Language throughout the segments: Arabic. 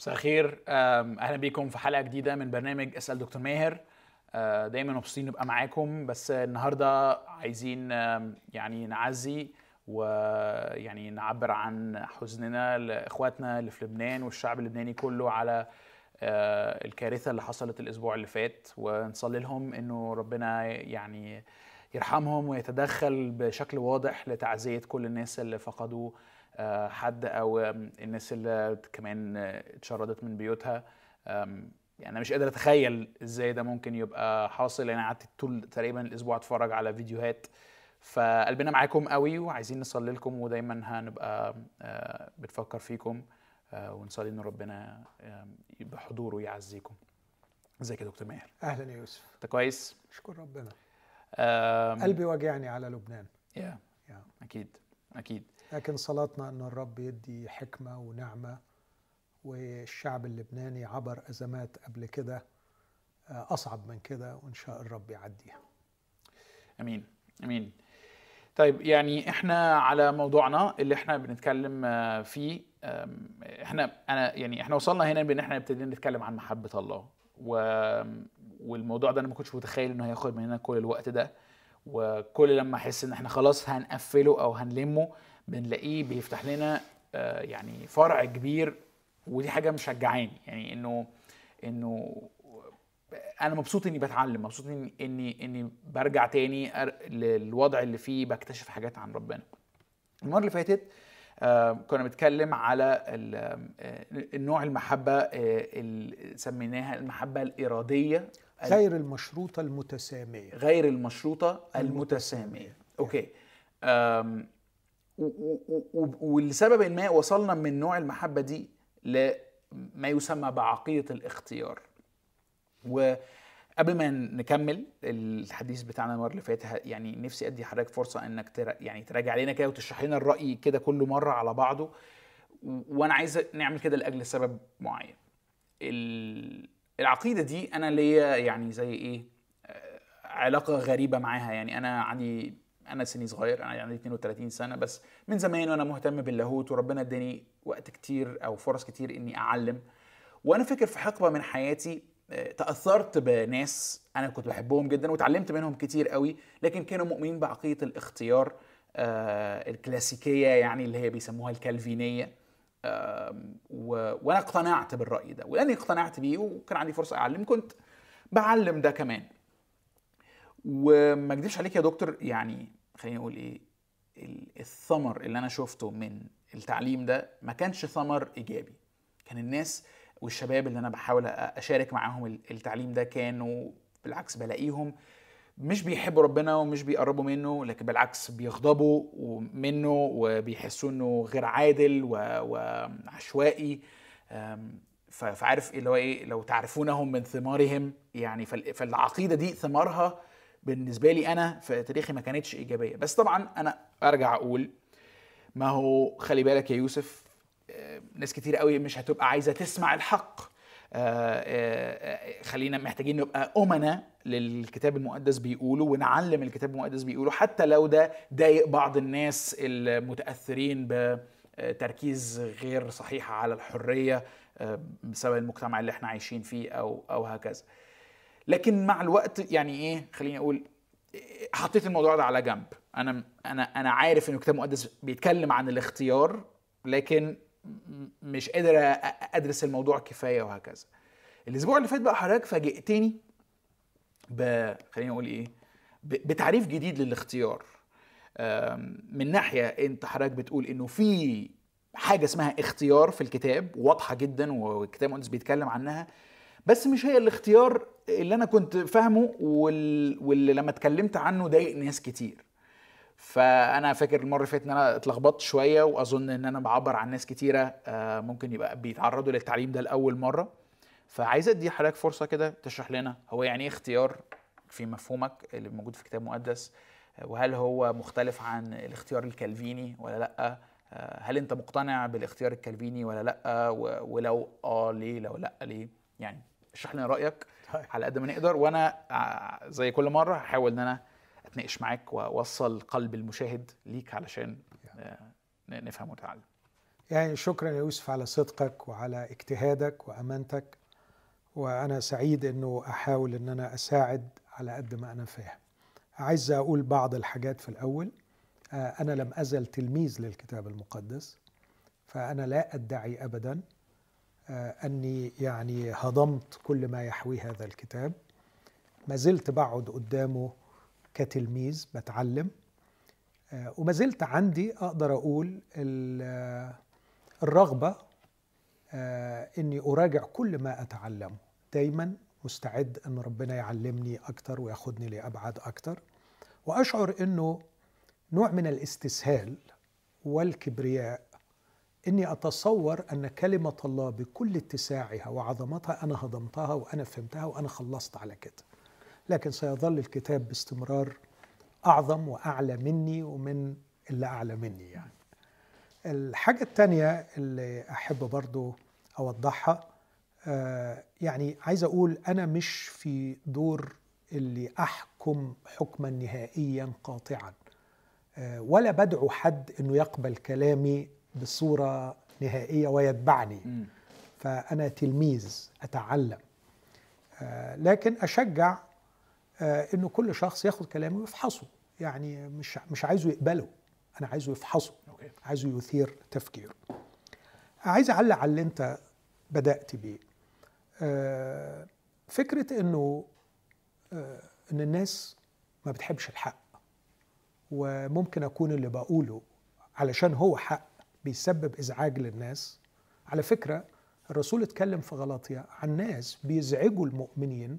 مساء الخير. أهلا بيكم في حلقة جديدة من برنامج أسأل دكتور ماهر. أه، دايما مبسوطين نبقى معاكم بس النهارده عايزين يعني نعزي ويعني نعبر عن حزننا لإخواتنا اللي في لبنان والشعب اللبناني كله على أه، الكارثة اللي حصلت الأسبوع اللي فات. ونصلي لهم إنه ربنا يعني يرحمهم ويتدخل بشكل واضح لتعزية كل الناس اللي فقدوا آه، حد أو الناس اللي كمان اتشردت من بيوتها. يعني أنا مش قادر أتخيل إزاي ده ممكن يبقى حاصل. لأن أنا قعدت طول تقريبا الأسبوع أتفرج على فيديوهات. فقلبنا معاكم قوي وعايزين نصلي لكم ودايما هنبقى آه، بنفكر فيكم آه، ونصلي إن ربنا بحضوره يعزيكم. إزيك يا دكتور ماهر؟ أهلا يا يوسف. أنت كويس؟ اشكر ربنا. قلبي وجعني على لبنان. يا يا. أكيد أكيد. لكن صلاتنا إن الرب يدي حكمة ونعمة والشعب اللبناني عبر أزمات قبل كده آه، أصعب من كده وإن شاء الرب يعديها. آمين. آمين. طيب يعني إحنا على موضوعنا اللي إحنا بنتكلم آه، فيه إحنا أنا يعني إحنا وصلنا هنا بإن إحنا ابتدينا نتكلم عن محبة الله. و والموضوع ده أنا ما كنتش متخيل إنه هياخد مننا كل الوقت ده. وكل لما أحس إن إحنا خلاص هنقفله أو هنلمه بنلاقيه بيفتح لنا آه، يعني فرع كبير ودي حاجة مشجعاني. يعني إنه إنه أنا مبسوط إني بتعلم مبسوط إني إني إني برجع تاني للوضع اللي فيه بكتشف حاجات عن ربنا. المرة اللي فاتت آه، كنا بنتكلم على ال- آه، النوع المحبة اللي سميناها المحبة الإرادية. ال- غير المشروطة المتسامية. غير المشروطة المتسامية. أوكي. و- و- ولسبب ما وصلنا من نوع المحبة دي لما يسمى بعقيدة الاختيار. وقبل ما نكمل الحديث بتاعنا المرة اللي فاتت يعني نفسي أدي حضرتك فرصة إنك ترا يعني تراجع علينا كده وتشرح لنا الرأي كده كل مرة على بعضه. وأنا عايز نعمل كده لأجل سبب معين. ال- العقيدة دي أنا ليا يعني زي إيه آه، علاقة غريبة معاها. يعني أنا عندي أنا سني صغير أنا عندي 32 سنة بس من زمان وأنا مهتم باللاهوت وربنا اداني وقت كتير أو فرص كتير إني أعلم. وأنا فاكر في حقبة من حياتي آه، تأثرت بناس أنا كنت بحبهم جدا وتعلمت منهم كتير قوي لكن كانوا مؤمنين بعقيدة الاختيار آه، الكلاسيكية يعني اللي هي بيسموها الكالفينية. وأنا اقتنعت بالرأي ده. ولأني اقتنعت بيه وكان عندي فرصة أعلم كنت بعلم ده كمان. وما اكذبش عليك يا دكتور يعني خليني أقول إيه ال- الثمر اللي أنا شفته من التعليم ده ما كانش ثمر إيجابي. كان الناس والشباب اللي أنا بحاول أشارك معاهم ال- التعليم ده كانوا بالعكس بلاقيهم مش بيحبوا ربنا ومش بيقربوا منه لكن بالعكس بيغضبوا منه وبيحسوا إنه غير عادل وعشوائي. فعارف اللي هو إيه لو تعرفونهم من ثمارهم يعني فال- فالعقيدة دي ثمارها بالنسبة لي أنا في تاريخي ما كانتش إيجابية. بس طبعا أنا أرجع أقول ما هو خلي بالك يا يوسف آه، ناس كتير قوي مش هتبقى عايزة تسمع الحق. آه، آه، خلينا محتاجين نبقى أمنا للكتاب المقدس بيقوله ونعلم الكتاب المقدس بيقوله حتى لو ده ضايق بعض الناس المتأثرين بتركيز غير صحيح على الحرية بسبب المجتمع اللي إحنا عايشين فيه أو أو هكذا. لكن مع الوقت يعني إيه خليني أقول حطيت الموضوع ده على جنب. أنا أنا أنا عارف إن الكتاب المقدس بيتكلم عن الاختيار لكن مش قادر أدرس الموضوع كفاية وهكذا. الأسبوع اللي فات بقى حضرتك فاجئتني ب خليني أقول إيه بتعريف جديد للاختيار. من ناحية أنت حضرتك بتقول إنه في حاجة اسمها اختيار في الكتاب واضحة جدا والكتاب المقدس بيتكلم عنها بس مش هي الاختيار اللي أنا كنت فاهمه وال... واللي لما اتكلمت عنه ضايق ناس كتير. فأنا فاكر المرة اللي فاتت إن أنا اتلخبطت شوية وأظن إن أنا بعبر عن ناس كتيرة آه، ممكن يبقى بيتعرضوا للتعليم ده لأول مرة. فعايز أدي حضرتك فرصة كده تشرح لنا هو يعني إيه اختيار في مفهومك اللي موجود في الكتاب المقدس آه، وهل هو مختلف عن الاختيار الكالفيني ولا لأ؟ آه، هل أنت مقتنع بالاختيار الكالفيني ولا لأ؟ ولو آه ليه؟ لو لأ ليه؟ يعني اشرح لنا رأيك. على قد ما نقدر وأنا زي كل مرة هحاول إن أنا أتناقش معاك وأوصل قلب المشاهد ليك علشان آه، ن- نفهم ونتعلم يعني شكرا يا يوسف على صدقك وعلى اجتهادك وأمانتك وأنا سعيد إنه أحاول إن أنا أساعد على قد ما أنا فاهم. عايز أقول بعض الحاجات في الأول. آه، أنا لم أزل تلميذ للكتاب المقدس فأنا لا أدعي ابدا. آه، أني يعني هضمت كل ما يحويه هذا الكتاب. ما زلت بقعد قدامه كتلميذ بتعلم. آه، وما زلت عندي أقدر أقول الرغبة إني أراجع كل ما أتعلمه. دايما مستعد إن ربنا يعلمني أكتر وياخدني لابعاد أكتر. وأشعر إنه نوع من الاستسهال والكبرياء إني أتصور أن كلمة الله بكل اتساعها وعظمتها أنا هضمتها وأنا فهمتها وأنا خلصت على كده. لكن سيظل الكتاب باستمرار أعظم وأعلى مني ومن اللي أعلى مني يعني. الحاجة الثانية اللي أحب برضو أوضحها آه يعني عايز أقول أنا مش في دور اللي أحكم حكما نهائيا قاطعا آه ولا بدعو حد إنه يقبل كلامي بصورة نهائية ويتبعني. فأنا تلميذ أتعلم. آه لكن أشجع آه إنه كل شخص ياخد كلامي ويفحصه. يعني مش مش عايزه يقبله. أنا عايزه يفحصه. عايزه يثير تفكيره. عايز أعلق على اللي أنت بدأت بيه. آه فكرة إنه آه إن الناس ما بتحبش الحق. وممكن أكون اللي بقوله علشان هو حق. بيسبب إزعاج للناس. على فكرة الرسول اتكلم في غلطية عن ناس بيزعجوا المؤمنين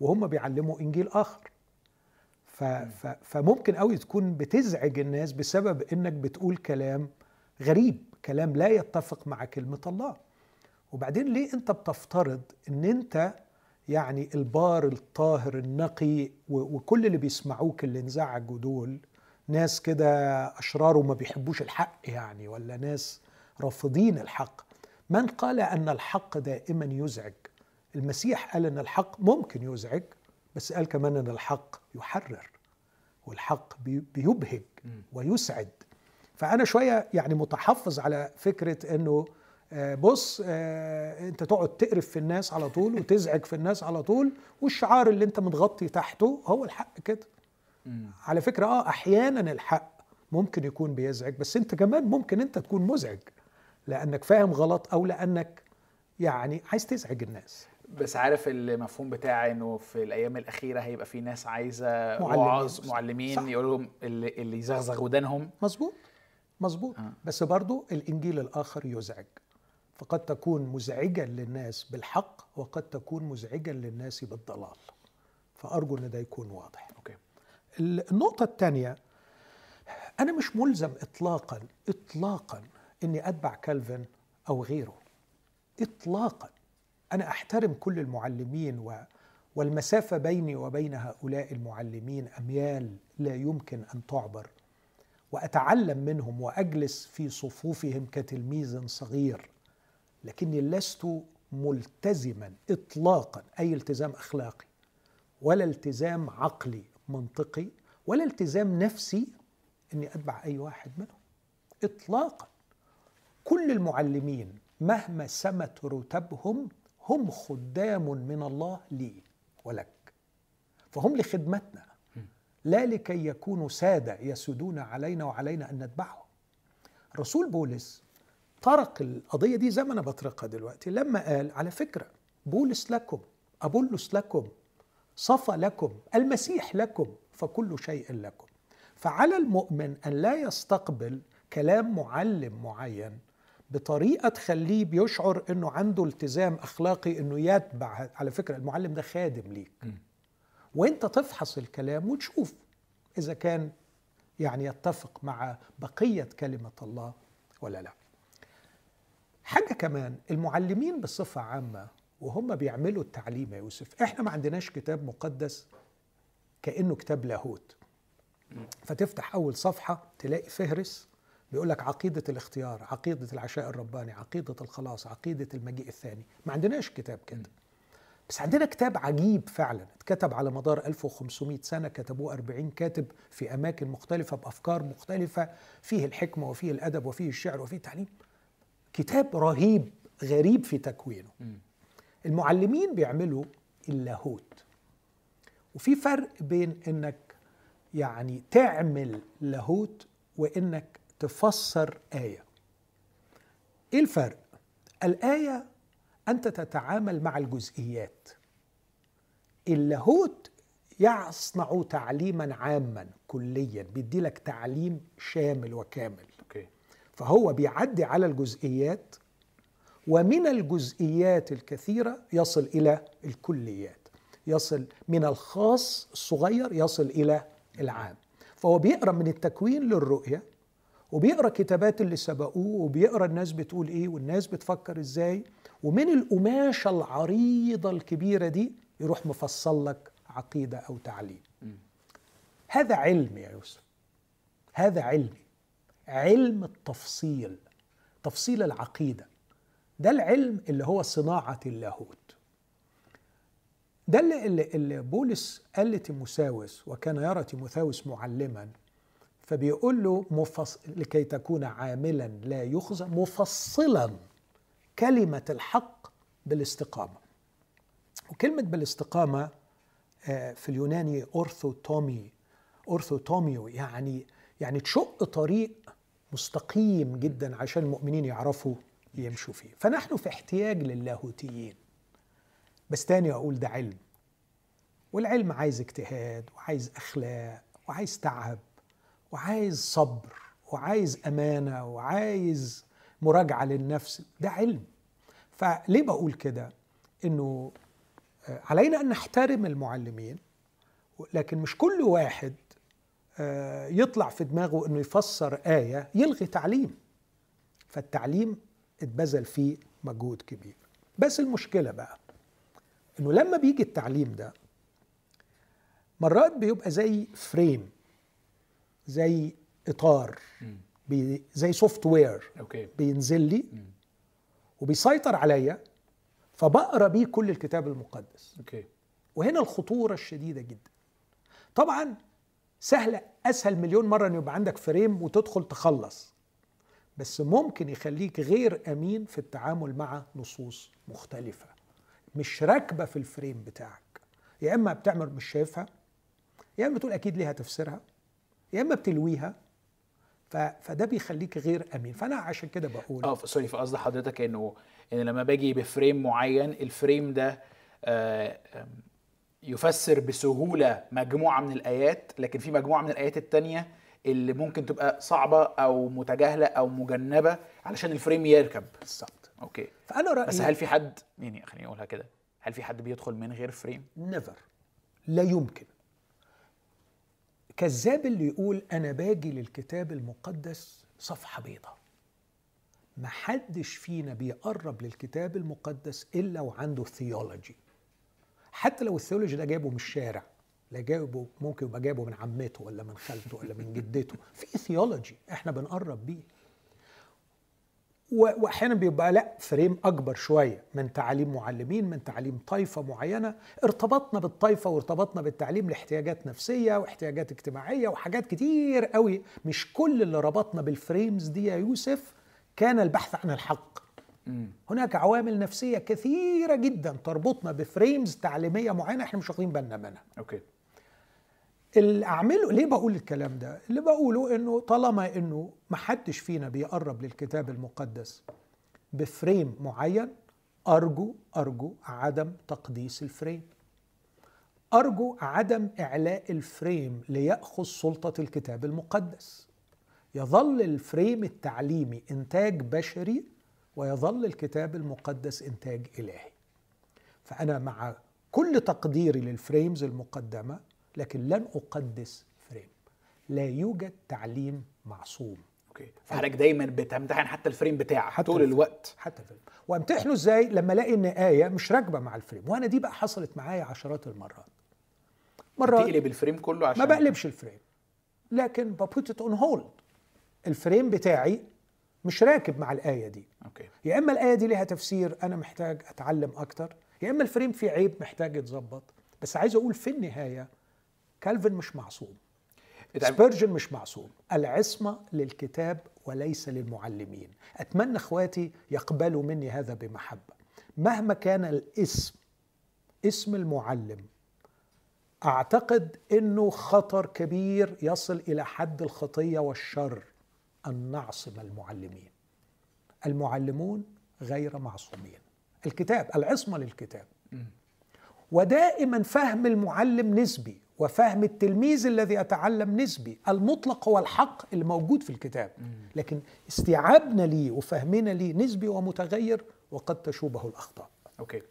وهم بيعلموا إنجيل آخر. ف ف فممكن قوي تكون بتزعج الناس بسبب إنك بتقول كلام غريب كلام لا يتفق مع كلمة الله. وبعدين ليه أنت بتفترض إن أنت يعني البار الطاهر النقي وكل اللي بيسمعوك اللي انزعجوا دول ناس كده أشرار وما بيحبوش الحق يعني ولا ناس رافضين الحق. من قال أن الحق دائما يزعج؟ المسيح قال أن الحق ممكن يزعج بس قال كمان أن الحق يحرر والحق بيبهج ويسعد. فأنا شوية يعني متحفظ على فكرة إنه آه، بص آه، أنت تقعد تقرف في الناس على طول وتزعج في الناس على طول والشعار اللي أنت متغطي تحته هو الحق كده. على فكرة آه أحيانا الحق ممكن يكون بيزعج بس أنت كمان ممكن أنت تكون مزعج لأنك فاهم غلط أو لأنك يعني عايز تزعج الناس. بس عارف المفهوم بتاعي إنه في الأيام الأخيرة هيبقى في ناس عايزة وعظ معلمين صح. يقول لهم اللي, اللي يزغزغ ودانهم. مظبوط. مظبوط. آه. بس برضو الإنجيل الآخر يزعج. فقد تكون مزعجا للناس بالحق وقد تكون مزعجا للناس بالضلال. فأرجو إن ده يكون واضح. أوكي. النقطة الثانية أنا مش ملزم اطلاقا اطلاقا إني أتبع كالفن أو غيره. اطلاقا. أنا أحترم كل المعلمين و والمسافة بيني وبين هؤلاء المعلمين أميال لا يمكن أن تعبر. وأتعلم منهم وأجلس في صفوفهم كتلميذ صغير. لكني لست ملتزما اطلاقا أي التزام أخلاقي ولا التزام عقلي. منطقي ولا التزام نفسي إني أتبع أي واحد منهم. اطلاقا كل المعلمين مهما سمت رتبهم هم خدام من الله لي ولك. فهم لخدمتنا. لا لكي يكونوا سادة يسودون علينا وعلينا أن نتبعهم. رسول بولس طرق القضية دي زي ما أنا بطرقها دلوقتي. لما قال على فكرة بولس لكم أبولس لكم صفى لكم المسيح لكم فكل شيء لكم. فعلى المؤمن أن لا يستقبل كلام معلم معين بطريقة تخليه بيشعر إنه عنده التزام أخلاقي إنه يتبع على فكرة المعلم ده خادم ليك. وأنت تفحص الكلام وتشوف إذا كان يعني يتفق مع بقية كلمة الله ولا لا. حاجة كمان المعلمين بصفة عامة وهم بيعملوا التعليم يا يوسف. إحنا ما عندناش كتاب مقدس كأنه كتاب لاهوت. فتفتح أول صفحة تلاقي فهرس بيقول لك عقيدة الاختيار عقيدة العشاء الرباني عقيدة الخلاص عقيدة المجيء الثاني. ما عندناش كتاب كده. بس عندنا كتاب عجيب فعلا. اتكتب على مدار 1500 سنة كتبوه 40 كاتب في أماكن مختلفة بأفكار مختلفة فيه الحكمة وفيه الأدب وفيه الشعر وفيه التعليم. كتاب رهيب غريب في تكوينه. المعلمين بيعملوا اللاهوت. وفي فرق بين إنك يعني تعمل لاهوت وإنك تفسر آية. إيه الفرق؟ الآية أنت تتعامل مع الجزئيات. اللاهوت يصنع تعليما عاما كليا بيدي لك تعليم شامل وكامل. أوكي. فهو بيعدي على الجزئيات ومن الجزئيات الكثيرة يصل إلى الكليات. يصل من الخاص الصغير يصل إلى العام. فهو بيقرأ من التكوين للرؤية وبيقرأ كتابات اللي سبقوه وبيقرأ الناس بتقول إيه والناس بتفكر إزاي. ومن القماشة العريضة الكبيرة دي يروح مفصل لك عقيدة أو تعليم. هذا علم يا يوسف. هذا علمي علم التفصيل تفصيل العقيدة. ده العلم اللي هو صناعة اللاهوت. ده اللي, اللي, بولس قال لتيموساوس وكان يرى تيموثاوس معلما فبيقول له مفص... لكي تكون عاملا لا يخزى مفصلا كلمة الحق بالاستقامة. وكلمة بالاستقامة آه، في اليوناني ορθοτομεί ορθοτομέω يعني يعني تشق طريق مستقيم جدا عشان المؤمنين يعرفوا يمشوا فيه. فنحن في احتياج للاهوتيين. بس تاني أقول ده علم. والعلم عايز اجتهاد وعايز أخلاق وعايز تعب وعايز صبر وعايز أمانة وعايز مراجعة للنفس. ده علم. فليه بقول كده؟ إنه آه، علينا أن نحترم المعلمين لكن مش كل واحد آه، يطلع في دماغه إنه يفسر آية يلغي تعليم. فالتعليم اتبذل فيه مجهود كبير. بس المشكلة بقى إنه لما بيجي التعليم ده مرات بيبقى زي frame زي إطار بي زي software بينزل لي وبيسيطر عليا فبقرأ بيه كل الكتاب المقدس. okay. وهنا الخطورة الشديدة جدا. طبعا سهلة أسهل مليون مرة ان يبقى عندك frame وتدخل تخلص. بس ممكن يخليك غير أمين في التعامل مع نصوص مختلفة. مش راكبة في ال frame بتاعك. يا إما بتعمل مش شايفها يا إما بتقول أكيد ليها تفسيرها يا إما بتلويها. فده بيخليك غير أمين. فأنا عشان كده بقول آه sorry فقصد حضرتك إنه إن لما باجي ب frame معين ال frame ده آه، يفسر بسهولة مجموعة من الآيات لكن في مجموعة من الآيات التانية اللي ممكن تبقى صعبة أو متجاهلة أو مجنبة علشان ال frame يركب. بالظبط. okay. فانا رايي بس هل في حد يعني خليني أقولها كده هل في حد بيدخل من غير frame؟ never لا يمكن. كذاب اللي يقول أنا باجي للكتاب المقدس صفحة بيضاء ما حدش فينا بيقرب للكتاب المقدس إلا وعنده theology حتى لو ال theology ده جايبه من الشارع. لا جايبه ممكن يبقى جايبه من عمته ولا من خالته ولا من جدته. في theology إحنا بنقرب بيه. وأحيانا بيبقى لا frame أكبر شوية من تعاليم معلمين من تعاليم طائفه معينة. ارتبطنا بالطائفه وارتبطنا بالتعليم لاحتياجات نفسية واحتياجات اجتماعية وحاجات كتير قوي. مش كل اللي ربطنا بال frames دي يا يوسف كان البحث عن الحق. هناك عوامل نفسية كثيرة جدا تربطنا ب frames تعليمية معينة إحنا مش واخدين بالنا منها. okay. اللي أعمله ليه بقول الكلام ده؟ اللي بقوله إنه طالما إنه ما حدش فينا بيقرب للكتاب المقدس ب frame معين أرجو أرجو عدم تقديس ال frame. أرجو عدم إعلاء ال frame ليأخذ سلطة الكتاب المقدس. يظل ال frame التعليمي إنتاج بشري ويظل الكتاب المقدس إنتاج إلهي. فأنا مع كل تقديري لل frames المقدمة لكن لن أقدس frame. لا يوجد تعليم معصوم. okay. فحضرتك دايما بتمتحن حتى ال frame بتاعك حتى طول ال frame. الوقت. حتى ال frame. وامتحنه إزاي؟ لما ألاقي إن آية مش راكبة مع ال frame. وأنا دي بقى حصلت معايا عشرات المرات. مرات تقلب ال frame كله عشان ما بقلبش ال frame. لكن ب put it on hold ال frame بتاعي مش راكب مع الآية دي. okay. يا إما الآية دي ليها تفسير أنا محتاج أتعلم أكتر. يا إما ال frame فيه عيب محتاج يتظبط. بس عايز أقول في النهاية كالفن مش معصوم. سبيرجن مش معصوم. العصمة للكتاب وليس للمعلمين. أتمنى إخواتي يقبلوا مني هذا بمحبة. مهما كان الاسم اسم المعلم أعتقد إنه خطر كبير يصل إلى حد الخطية والشر أن نعصم المعلمين. المعلمون غير معصومين. الكتاب العصمة للكتاب. ودائما فهم المعلم نسبي. وفهم التلميذ الذي يتعلم نسبي المطلق هو الحق اللي موجود في الكتاب. لكن استيعابنا ليه وفهمنا ليه نسبي ومتغير وقد تشوبه الأخطاء. أوكي.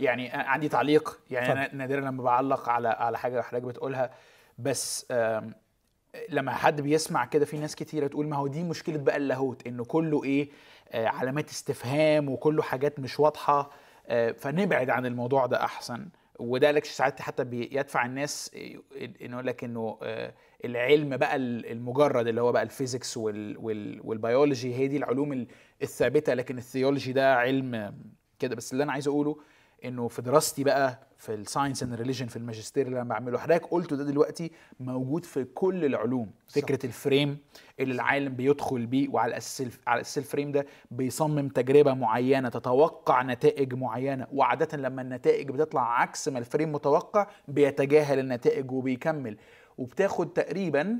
يعني عندي تعليق. يعني. أنا نادرا لما بعلق على على حاجة حضرتك بتقولها. بس لما حد بيسمع كده في ناس كتيرة تقول ما هو دي مشكلة بقى اللاهوت انه كله إيه آه، علامات استفهام وكله حاجات مش واضحة. آه، فنبعد عن الموضوع ده أحسن. وده لك ساعات حتى بيدفع الناس انه يقول لك إنه آه، العلم بقى المجرد اللي هو بقى ال physics وال وال والبيولوجي هي دي العلوم ال- الثابتة لكن ال theology ده علم كده. بس اللي أنا عايز أقوله إنه في دراستي بقى في ال science and religion في الماجستير اللي أنا بعمله حضرتك قلته ده دلوقتي موجود في كل العلوم. فكرة ال frame اللي العالم بيدخل بيه وعلى أساس على أساس ال frame ده بيصمم تجربة معينة تتوقع نتائج معينة. وعادة لما النتائج بتطلع عكس ما ال frame متوقع بيتجاهل النتائج وبيكمل. وبتاخد تقريبا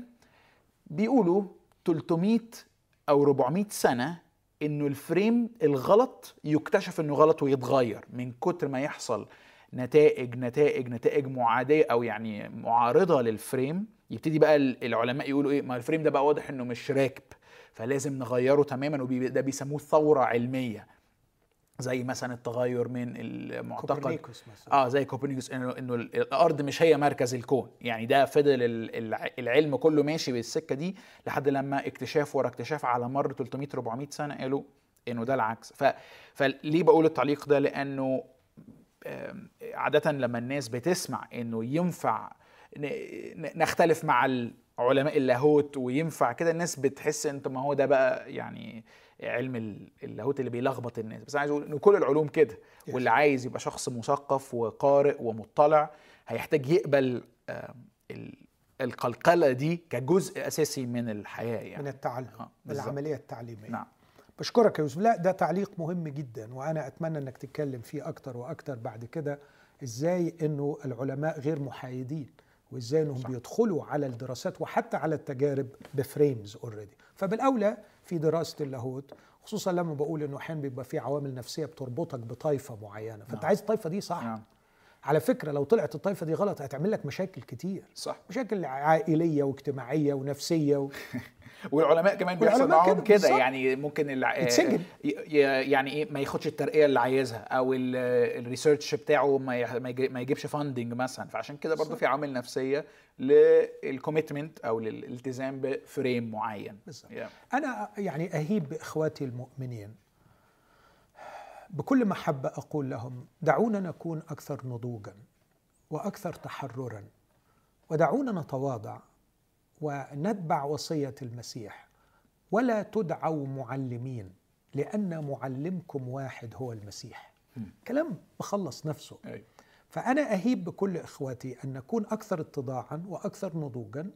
بيقولوا 300 أو 400 سنة إنه ال frame الغلط يكتشف إنه غلط ويتغير من كتر ما يحصل نتائج نتائج نتائج معادية أو يعني معارضة لل frame يبتدي بقى ال- العلماء يقولوا إيه ما ال frame ده بقى واضح إنه مش راكب فلازم نغيره تماما وده بيسموه ثورة علمية. زي مثلا التغير من المعتقد. كوبرنيكوس مثلا. آه زي كوبرنيكوس إنه إنه الأرض مش هي مركز الكون. يعني ده فضل ال- الع- العلم كله ماشي بالسكة دي لحد لما اكتشاف ورا اكتشاف على مر 300 400 سنة قالوا إنه ده العكس. ف فليه بقول التعليق ده؟ لأنه عادة لما الناس بتسمع إنه ينفع نختلف مع علماء اللاهوت وينفع كده الناس بتحس انت ما هو ده بقى يعني علم ال- اللاهوت اللي بيلخبط الناس بس عايز أقول إن كل العلوم كده. واللي عايز يبقى شخص مثقف وقارئ ومطلع هيحتاج يقبل القلقلة دي كجزء أساسي من الحياة من يعني التعلم آه،. العملية التعليمية نعم بشكرك يا يوسف لا ده تعليق مهم جدا وأنا أتمنى إنك تتكلم فيه أكتر وأكتر بعد كده إزاي إنه العلماء غير محايدين وإزاي إنهم صح. بيدخلوا على الدراسات وحتى على التجارب ب frames already فبالأولى في دراسة اللاهوت خصوصا لما بقول إنه أحيانا بيبقى في عوامل نفسية بتربطك بطائفه معينة. فأنت نعم. عايز الطائفه دي صح. نعم. على فكرة لو طلعت الطائفه دي غلط هتعمل لك مشاكل كتير. صح. مشاكل عائلية واجتماعية ونفسية و... والعلماء كمان بيحصل معاهم كده. يعني ممكن الع... يتسجن. يعني إيه ما ياخدش الترقية اللي عايزها أو ال- ال research بتاعه ما يجيبش funding مثلا فعشان كده برضو. في عوامل نفسية لل commitment أو للالتزام ب frame معين بالظبط. Yeah. أنا يعني أهيب بإخواتي المؤمنين بكل محبة أقول لهم دعونا نكون أكثر نضوجا وأكثر تحررا ودعونا نتواضع ونتبع وصية المسيح. ولا تدعوا معلمين لأن معلمكم واحد هو المسيح. كلام مخلص نفسه. أيوة. فأنا أهيب بكل إخواتي أن نكون أكثر اتضاعا وأكثر نضوجا.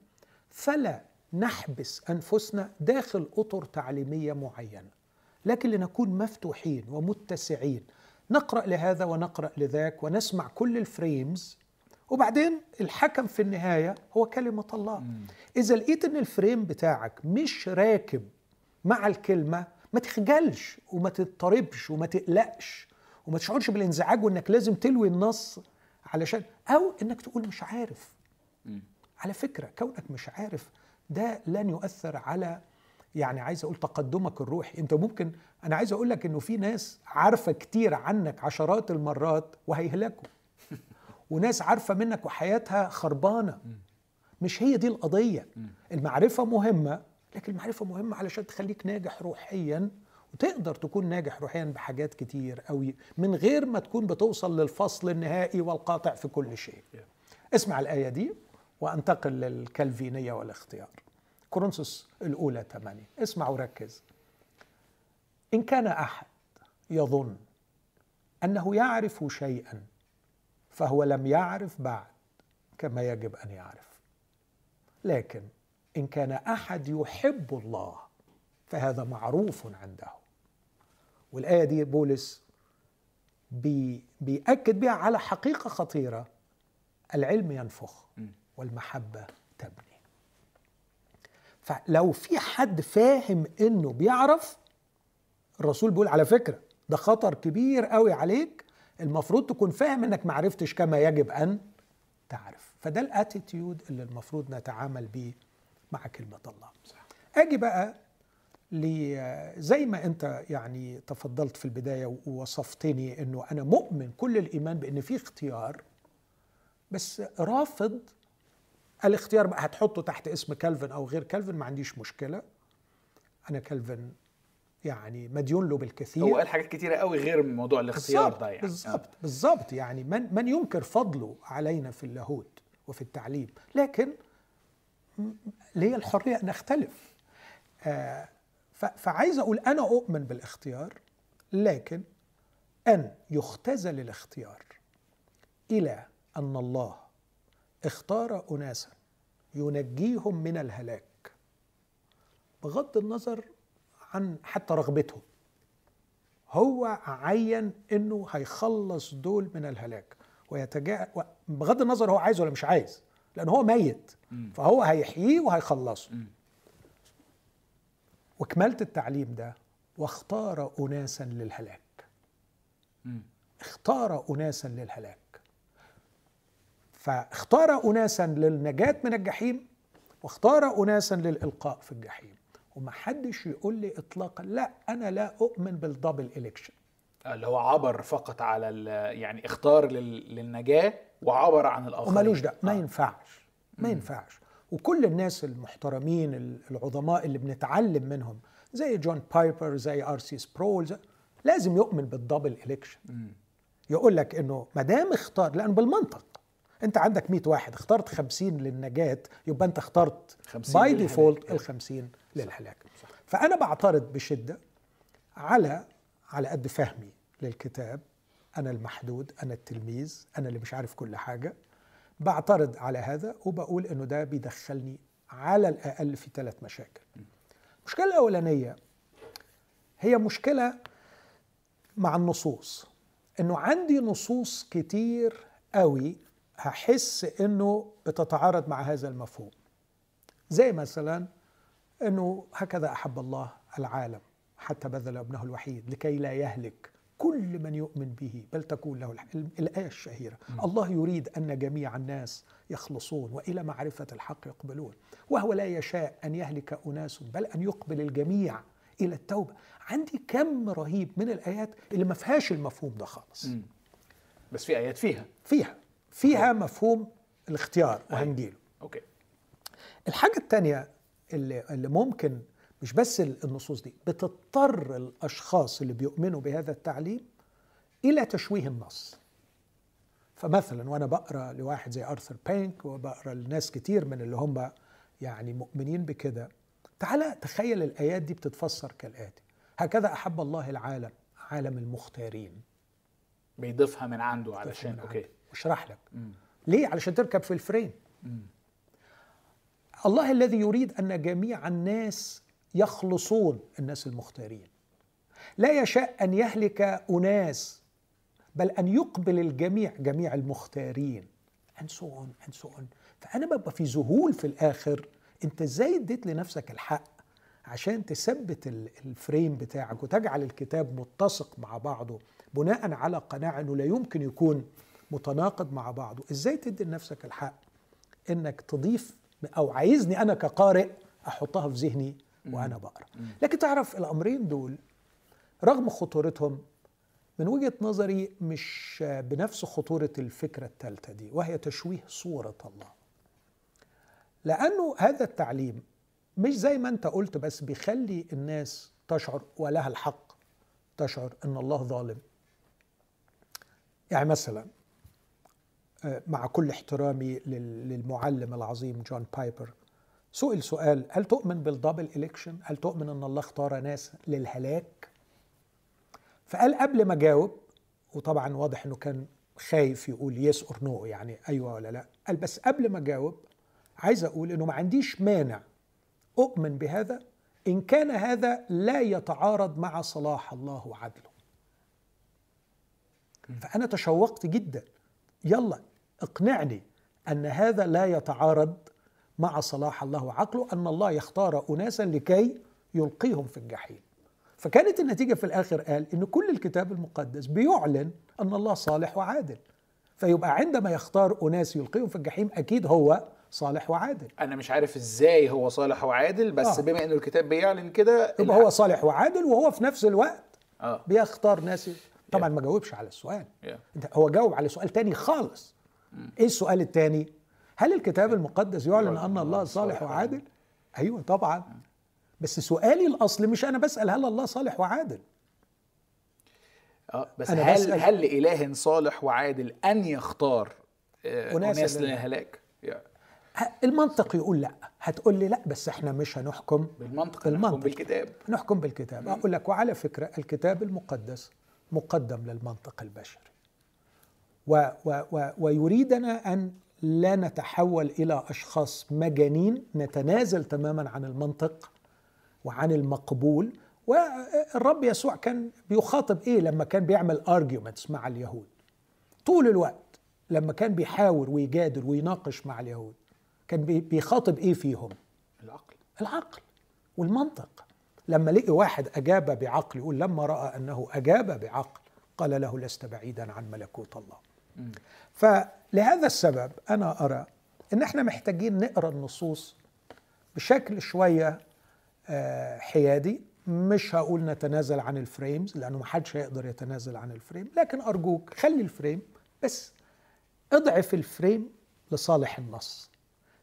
فلا نحبس أنفسنا داخل أطر تعليمية معينة. لكن لنكون مفتوحين ومتسعين. نقرأ لهذا ونقرأ لذاك ونسمع كل الفريمز وبعدين الحكم في النهاية هو كلمة الله. إذا لقيت أن الفريم بتاعك مش راكب مع الكلمة ما تخجلش وما تضطربش وما تقلقش وما تشعرش بالانزعاج وإنك لازم تلوي النص علشان أو إنك تقول مش عارف. على فكرة كونك مش عارف ده لن يؤثر على يعني عايز أقول تقدمك الروحي. أنت ممكن أنا عايز أقول لك إنه في ناس عارفة كتير عنك عشرات المرات وهيهلكوا. وناس عارفة منك وحياتها خربانة. مش هي دي القضية. المعرفة مهمة لكن المعرفة مهمة علشان تخليك ناجح روحيا وتقدر تكون ناجح روحيا بحاجات كتير قوي من غير ما تكون بتوصل للفصل النهائي والقاطع في كل شيء. اسمع الآية دي وانتقل للكالفينية والاختيار. كورنثوس الأولى 8 اسمع وركز. إن كان أحد يظن أنه يعرف شيئا فهو لم يعرف بعد كما يجب أن يعرف. لكن إن كان أحد يحب الله فهذا معروف عنده. والآية دي بولس بي بيأكد بها على حقيقة خطيرة العلم ينفخ والمحبة تبني. فلو في حد فاهم إنه بيعرف الرسول بيقول على فكرة ده خطر كبير قوي عليك المفروض تكون فاهم إنك معرفتش كما يجب أن تعرف. فده الأتيتيود اللي المفروض نتعامل بيه مع كلمة الله. صح. آجي بقى زي ما أنت يعني تفضلت في البداية ووصفتني إنه أنا مؤمن كل الإيمان بإن في اختيار بس رافض الاختيار بقى. هتحطه تحت اسم كالفن أو غير كالفن ما عنديش مشكلة. أنا كالفن يعني مديون له بالكثير. هو قال حاجات كتيرة قوي غير موضوع الاختيار ده يعني. بالظبط بالظبط. يعني من من ينكر فضله علينا في اللاهوت وفي التعليم. لكن ليه الحرية أن اختلف آه فعايز أقول أنا أؤمن بالاختيار لكن أن يختزل الاختيار إلى أن الله اختار اناسا ينجيهم من الهلاك بغض النظر عن حتى رغبتهم. هو عين إنه هيخلص دول من الهلاك ويتجا بغض النظر هو عايز ولا مش عايز لأن هو ميت فهو هيحييه وهيخلصه. وكملت التعليم ده واختار اناسا للهلاك. اختار اناسا للهلاك. فاختار اناسا للنجاة من الجحيم واختار اناسا للإلقاء في الجحيم. ومحدش يقول لي اطلاقا لا أنا لا أؤمن بال double election اللي هو عبر فقط على يعني اختار للنجاة وعبر عن الآخرين. ومالوش ده ما آه. ينفعش ما ينفعش. وكل الناس المحترمين العظماء اللي بنتعلم منهم زي جون بايبر زي آر سي سبرول لازم يؤمن بالدبل الكشن يقول لك إنه ما دام اختار لأن بالمنطق. أنت عندك 100 واحد اخترت 50 للنجاة يبقى أنت اخترت by default ال 50 للهلاك فأنا بعترض بشدة على على قد فهمي للكتاب. أنا المحدود أنا التلميذ أنا اللي مش عارف كل حاجة. بعترض على هذا وبقول إنه ده بيدخلني على الأقل في ثلاث مشاكل. المشكلة الأولانية هي مشكلة مع النصوص. إنه عندي نصوص كتير قوي هحس إنه بتتعارض مع هذا المفهوم. زي مثلا أنه هكذا أحب الله العالم حتى بذل ابنه الوحيد لكي لا يهلك كل من يؤمن به بل تكون له الآية الشهيرة. م. الله يريد أن جميع الناس يخلصون وإلى معرفة الحق يقبلون وهو لا يشاء أن يهلك أناس بل أن يقبل الجميع إلى التوبة. عندي كم رهيب من الآيات اللي ما فيهاش المفهوم ده خالص. م. بس في آيات فيها. فيها. فيها. مفهوم الاختيار وهنجيله. أوكي. الحاجة الثانية اللي, اللي ممكن مش بس النصوص دي بتضطر الأشخاص اللي بيؤمنوا بهذا التعليم إلى تشويه النص. فمثلا وأنا بقرأ لواحد زي آرثر بينك وبقرأ لناس كتير من اللي هم يعني مؤمنين بكده تعالى تخيل الآيات دي بتتفسر كالآتي. هكذا أحب الله العالم عالم المختارين. بيضيفها من عنده علشان من okay. اشرح لك. مم. ليه؟ علشان تركب في ال frame مم. الله الذي يريد أن جميع الناس يخلصون الناس المختارين. لا يشاء أن يهلك أناس بل أن يقبل الجميع جميع المختارين. And so on and so on. فأنا ببقى في ذهول في الآخر. أنت إزاي اديت لنفسك الحق عشان تثبت الفريم بتاعك وتجعل الكتاب متسق مع بعضه بناء على قناعة إنه لا يمكن يكون متناقض مع بعضه؟ إزاي تدي لنفسك الحق إنك تضيف أو عايزني أنا كقارئ أحطها في ذهني وأنا بقرأ. لكن تعرف الأمرين دول رغم خطورتهم من وجهة نظري مش بنفس خطورة الفكرة الثالثه دي وهي تشويه صورة الله. لأنه هذا التعليم مش زي ما أنت قلت بس بيخلي الناس تشعر ولها الحق تشعر إن الله ظالم. يعني مثلا مع كل احترامي للمعلم العظيم جون بايبر. سئل سؤال هل تؤمن بال double election؟ هل تؤمن أن الله اختار ناس للهلاك؟ فقال قبل ما جاوب وطبعا واضح أنه كان خايف يقول yes or no يعني أيوة ولا لأ قال بس قبل ما جاوب عايز أقول أنه ما عنديش مانع أؤمن بهذا إن كان هذا لا يتعارض مع صلاح الله وعدله. فأنا تشوقت جدا يلا اقنعني أن هذا لا يتعارض مع صلاح الله وعقله أن الله يختار اناسا لكي يلقيهم في الجحيم. فكانت النتيجة في الآخر قال إن كل الكتاب المقدس بيعلن أن الله صالح وعادل. فيبقى عندما يختار أناس يلقيهم في الجحيم أكيد هو صالح وعادل. أنا مش عارف إزاي هو صالح وعادل بس آه. بما إنه الكتاب بيعلن كده يبقى هو صالح وعادل وهو في نفس الوقت آه. بيختار ناس طبعا ما جاوبش على السؤال. Yeah. هو جاوب على سؤال تاني خالص. إيه السؤال التاني؟ هل الكتاب المقدس يعلن أن الله صالح وعادل؟ أيوه طبعا. بس سؤالي الأصلي مش أنا بسأل هل الله صالح وعادل؟ آه بس أنا هل بسأل- هل لإله صالح وعادل أن يختار آه، اناس للهلاك المنطق يقول لأ. هتقول لي لأ بس إحنا مش هنحكم بالمنطق بالمنطق. نحكم بالكتاب. نحكم بالكتاب. أقول لك وعلى فكرة الكتاب المقدس مقدم للمنطق البشري. و و و ويريدنا أن لا نتحول إلى أشخاص مجانين نتنازل تماما عن المنطق وعن المقبول. والرب يسوع كان بيخاطب إيه لما كان بيعمل arguments مع اليهود؟ طول الوقت لما كان بيحاور ويجادل ويناقش مع اليهود كان بي- بيخاطب إيه فيهم؟ العقل. العقل والمنطق. لما لقي واحد أجاب بعقل يقول لما رأى أنه أجاب بعقل قال له لست بعيدا عن ملكوت الله. فلهذا السبب أنا أرى أن إحنا محتاجين نقرأ النصوص بشكل شوية آه، حيادي. مش هقول نتنازل عن ال frames لأنه محدش هيقدر يتنازل عن ال frame. لكن أرجوك خلي ال frame بس اضعف ال frame لصالح النص.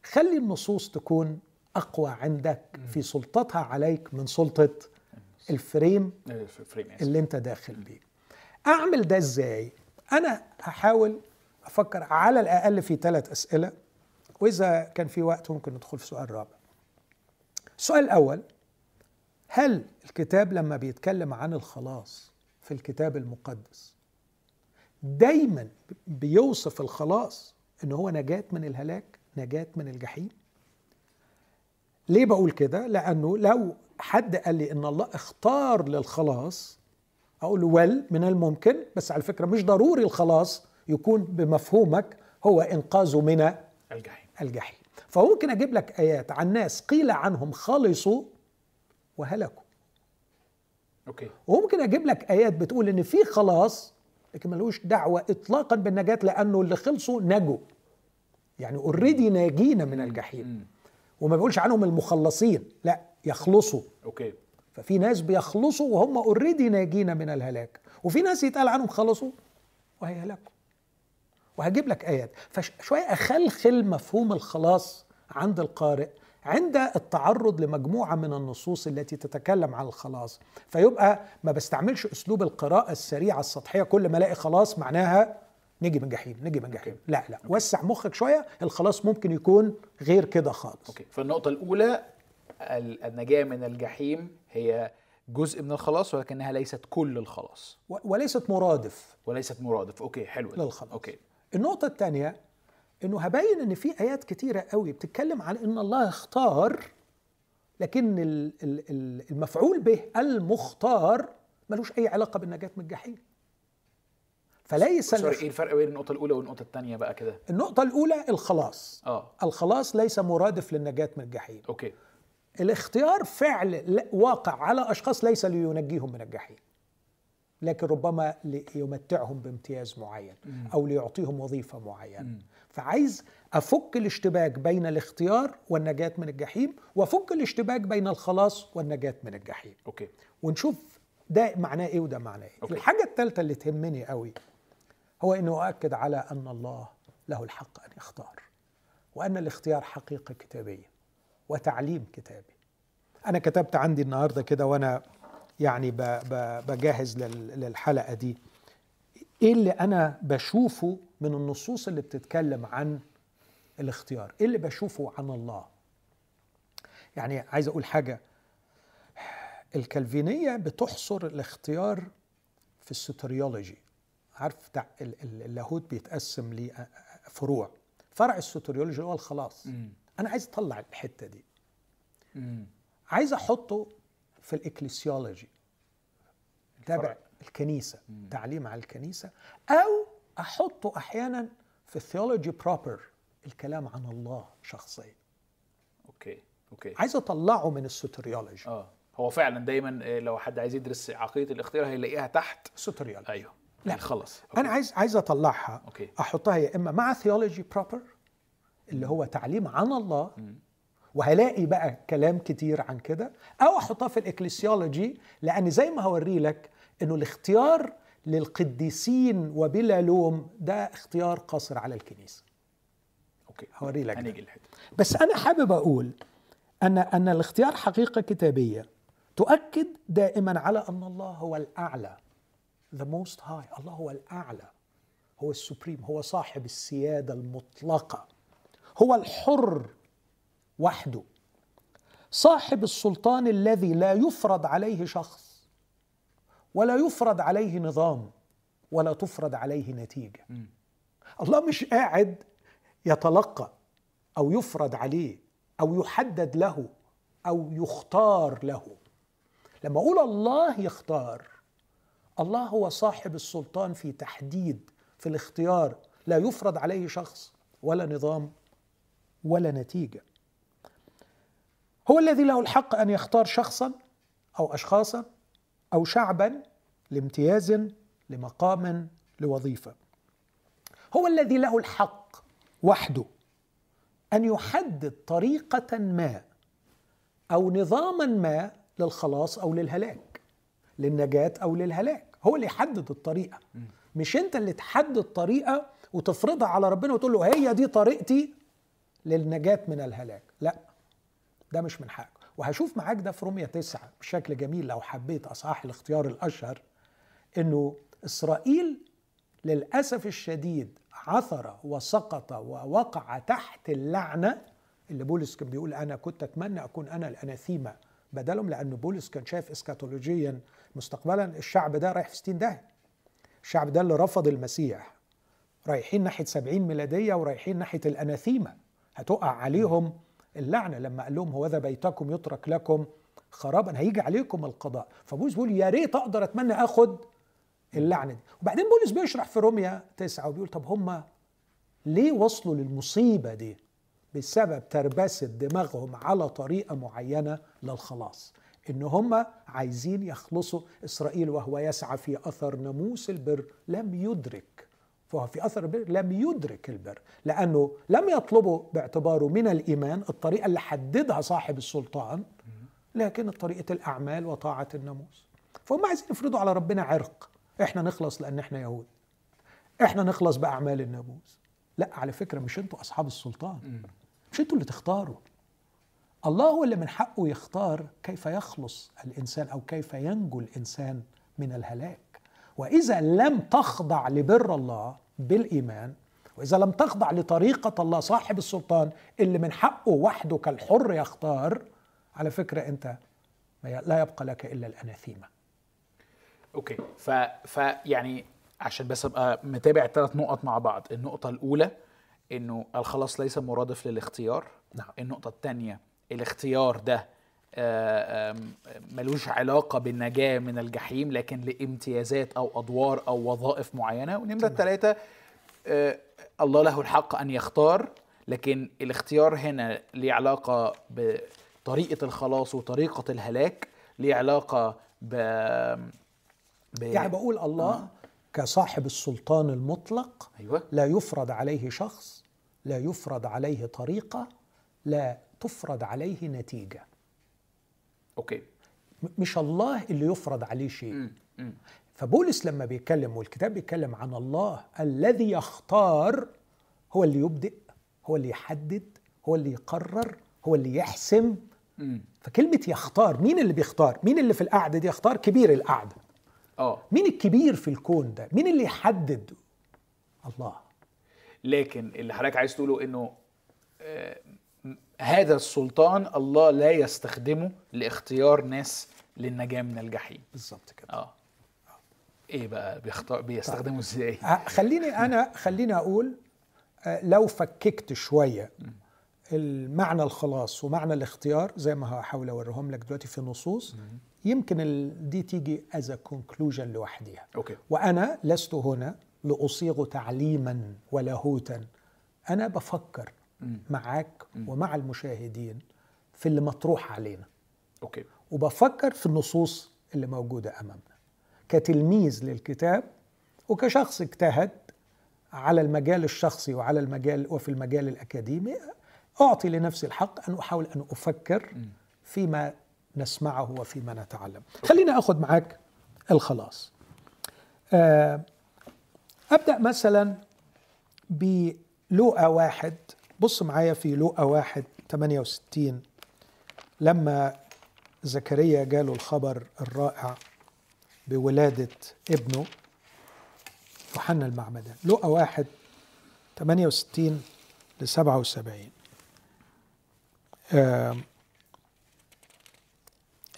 خلي النصوص تكون أقوى عندك في سلطتها عليك من سلطة الفريم. اللي انت داخل بيه. أعمل ده إزاي؟ أنا هحاول أفكر على الأقل في ثلاث أسئلة وإذا كان في وقت ممكن ندخل في سؤال رابع. السؤال الأول هل الكتاب لما بيتكلم عن الخلاص في الكتاب المقدس دايما بيوصف الخلاص إن هو نجاة من الهلاك نجاة من الجحيم؟ ليه بقول كده؟ لأنه لو حد قال لي إن الله اختار للخلاص أقول له ول من الممكن بس على فكرة مش ضروري الخلاص يكون بمفهومك هو انقاذه من الجحيم. الجحيم. فممكن أجيب لك آيات عن ناس قيل عنهم خلصوا وهلكوا. أوكي. وممكن أجيب لك آيات بتقول إن في خلاص لكن ملوش دعوة اطلاقا بالنجاة لأنه اللي خلصوا نجوا. يعني already ناجين من الجحيم. مم. وما بيقولش عنهم المخلصين لا يخلصوا. okay. ففي ناس بيخلصوا وهم already ناجين من الهلاك. وفي ناس يتقال عنهم خلصوا وهيهلكوا. وهجيب لك آيات. فشويه أخلخل مفهوم الخلاص عند القارئ عند التعرض لمجموعة من النصوص التي تتكلم عن الخلاص. فيبقى ما بستعملش أسلوب القراءة السريعة السطحية كل ما ألاقي خلاص معناها نجي من جحيم نجي من جحيم. لا لا. وسع مخك شوية الخلاص ممكن يكون غير كده خالص. okay. فالنقطة الأولى ال- النجاة من الجحيم هي جزء من الخلاص ولكنها ليست كل الخلاص. وليست مرادف. وليست مرادف. okay حلو. للخلاص. okay. النقطة الثانية إنه هبين إن في آيات كتيرة قوي بتتكلم عن إن الله اختار لكن ال- ال- ال- المفعول به المختار ملوش أي علاقة بالنجاة من الجحيم. فليس الإخ- إيه الفرق بين النقطة الأولى والنقطة الثانية بقى كده؟ النقطة الأولى الخلاص. آه. الخلاص ليس مرادف للنجاة من الجحيم. أوكي. الاختيار فعل واقع على أشخاص ليس لينجيهم من الجحيم. لكن ربما ليمتعهم بامتياز معين أو ليعطيهم وظيفة معينة. فعايز أفك الاشتباك بين الاختيار والنجاة من الجحيم وأفك الاشتباك بين الخلاص والنجاة من الجحيم. okay. ونشوف ده معناه إيه وده معناه إيه. okay. الحاجة الثالثه اللي تهمني قوي هو إنه أؤكد على أن الله له الحق أن يختار وأن الاختيار حقيقة كتابية وتعليم كتابي. أنا كتبت عندي النهارده كده وأنا يعني بجهز لل- للحلقة دي. إيه اللي أنا بشوفه من النصوص اللي بتتكلم عن الاختيار؟ إيه اللي بشوفه عن الله؟ يعني عايز أقول حاجة. الكالفينية بتحصر الاختيار في ال soteriology عارف اللاهوت بيتقسم لفروع فرع ال soteriology هو الخلاص. مم. أنا عايز أطلع الحتة دي. مم. عايز أحطه في ال ecclesiology. تابع. الكنيسة تعليم على الكنيسة. أو أحطه أحيانا في ال theology proper الكلام عن الله شخصيا. okay okay. عايز أطلعه من ال soteriology آه. هو فعلا دايما آه، لو حد عايز يدرس عقيدة الاختيار هيلاقيها تحت. soteriology أيوه. لا. لا خالص. أنا عايز عايز أطلعها. okay. أحطها يا إما مع theology proper اللي هو تعليم عن الله وهلاقي بقى كلام كتير عن كده أو أحطها في ال ecclesiology لأن زي ما هوري لك إنه الاختيار للقديسين وبلا لوم ده اختيار قاصر على الكنيسة. okay. هوري لك. هنيجي الحته بس أنا حابب أقول ان أن الاختيار حقيقة كتابية تؤكد دائما على أن الله هو الأعلى. The most high الله هو الأعلى هو ال supreme هو صاحب السيادة المطلقة هو الحر وحده. صاحب السلطان الذي لا يفرض عليه شخص ولا يفرض عليه نظام ولا تفرض عليه نتيجة. الله مش قاعد يتلقى أو يفرض عليه أو يحدد له أو يختار له. لما أقول الله يختار الله هو صاحب السلطان في تحديد في الاختيار. لا يفرض عليه شخص ولا نظام ولا نتيجة. هو الذي له الحق أن يختار شخصا أو اشخاصا أو شعبا لامتياز لمقام لوظيفة. هو الذي له الحق وحده أن يحدد طريقة ما أو نظاما ما للخلاص أو للهلاك. للنجاة أو للهلاك. هو اللي يحدد الطريقة. مش أنت اللي تحدد طريقة وتفرضها على ربنا وتقول له هي دي طريقتي للنجاة من الهلاك. لا ده مش من حقك. وهشوف معاك ده في رومية تسعة بشكل جميل لو حبيت أصحاح الاختيار الأشهر إنه إسرائيل للأسف الشديد عثر وسقط ووقع تحت اللعنة اللي بولس كان بيقول أنا كنت أتمنى أكون أنا الأناثيمة بدلهم لأن بولس كان شايف إسكاتولوجيا مستقبلا الشعب ده رايح في 60 داهية. الشعب ده اللي رفض المسيح. رايحين ناحية 70 ميلادية ورايحين ناحية الأناثيمة. هتقع عليهم اللعنة. لما قال لهم هو ذا بيتكم يترك لكم خرابا هيجي عليكم القضاء. فبولس بيقول يا ريت أقدر أتمنى أخد اللعنة. دي وبعدين بولس بيشرح في روميا تسعة وبيقول طب هم ليه وصلوا للمصيبة دي؟ بسبب تربسه دماغهم على طريقة معينة للخلاص. إن هم عايزين يخلصوا إسرائيل وهو يسعى في أثر ناموس البر لم يدرك فهو في أثر البر لم يدرك البر لأنه لم يطلبه باعتباره من الإيمان الطريقة اللي حددها صاحب السلطان لكن طريقة الأعمال وطاعة الناموس. فهم عايزين يفرضوا على ربنا عرق. إحنا نخلص لأن إحنا يهود. إحنا نخلص بأعمال الناموس. لا على فكرة مش أنتوا أصحاب السلطان. مش أنتوا اللي تختاروا. الله هو اللي من حقه يختار كيف يخلص الإنسان أو كيف ينجو الإنسان من الهلاك. وإذا لم تخضع لبر الله بالإيمان وإذا لم تخضع لطريقة الله صاحب السلطان اللي من حقه وحده كالحر يختار على فكرة أنت لا يبقى لك إلا الأناثيمة. أوكي. ف ف يعني عشان بس أبقى متابع الثلاث نقط مع بعض. النقطة الأولى إنه الخلاص ليس مرادف للاختيار. نعم. النقطة الثانية الاختيار ده آه، ملوش علاقة بالنجاة من الجحيم لكن لامتيازات أو أدوار أو وظائف معينة. ونمرة الثلاثة آه، الله له الحق أن يختار لكن الاختيار هنا ليه علاقة بطريقة الخلاص وطريقة الهلاك ليه علاقة ب, ب... يعني بقول الله كصاحب السلطان المطلق أيوة. لا يفرض عليه شخص لا يفرض عليه طريقة لا تفرض عليه نتيجة. أوكي. م- مش الله اللي يفرض عليه شيء. م- م. فبولس لما بيتكلم والكتاب بيتكلم عن الله الذي يختار هو اللي يبدئ هو اللي يحدد هو اللي يقرر هو اللي يحسم. م. فكلمة يختار مين اللي بيختار؟ مين اللي في القعدة دي يختار؟ كبير القعدة. آه. مين الكبير في الكون ده؟ مين اللي يحدد؟ الله. لكن اللي حضرتك عايز تقوله إنه آه، هذا السلطان الله لا يستخدمه لاختيار ناس للنجاة من الجحيم. بالظبط كده. آه. إيه بقى بيختار بيستخدمه إزاي؟ آه، خليني أنا خليني أقول آه، لو فككت شوية المعنى الخلاص ومعنى الاختيار زي ما هحاول أوريهم لك دلوقتي في نصوص يمكن دي تيجي as conclusion لوحديها. okay. وأنا لست هنا لأصيغ تعليما ولاهوتا. أنا بفكر معاك ومع المشاهدين في اللي مطروح علينا. okay. وبفكر في النصوص اللي موجودة أمامنا كتلميذ للكتاب وكشخص اجتهد على المجال الشخصي وعلى المجال وفي المجال الأكاديمي أعطي لنفسي الحق أن أحاول أن أفكر فيما نسمعه وفيما نتعلم. خليني آخذ معاك الخلاص. آه، أبدأ مثلا بلوقا واحد بص معايا في لوقا واحد 68 لما زكريا جاله الخبر الرائع بولادة ابنه يوحنا المعمدان لقى واحد 68 ل 77 آم،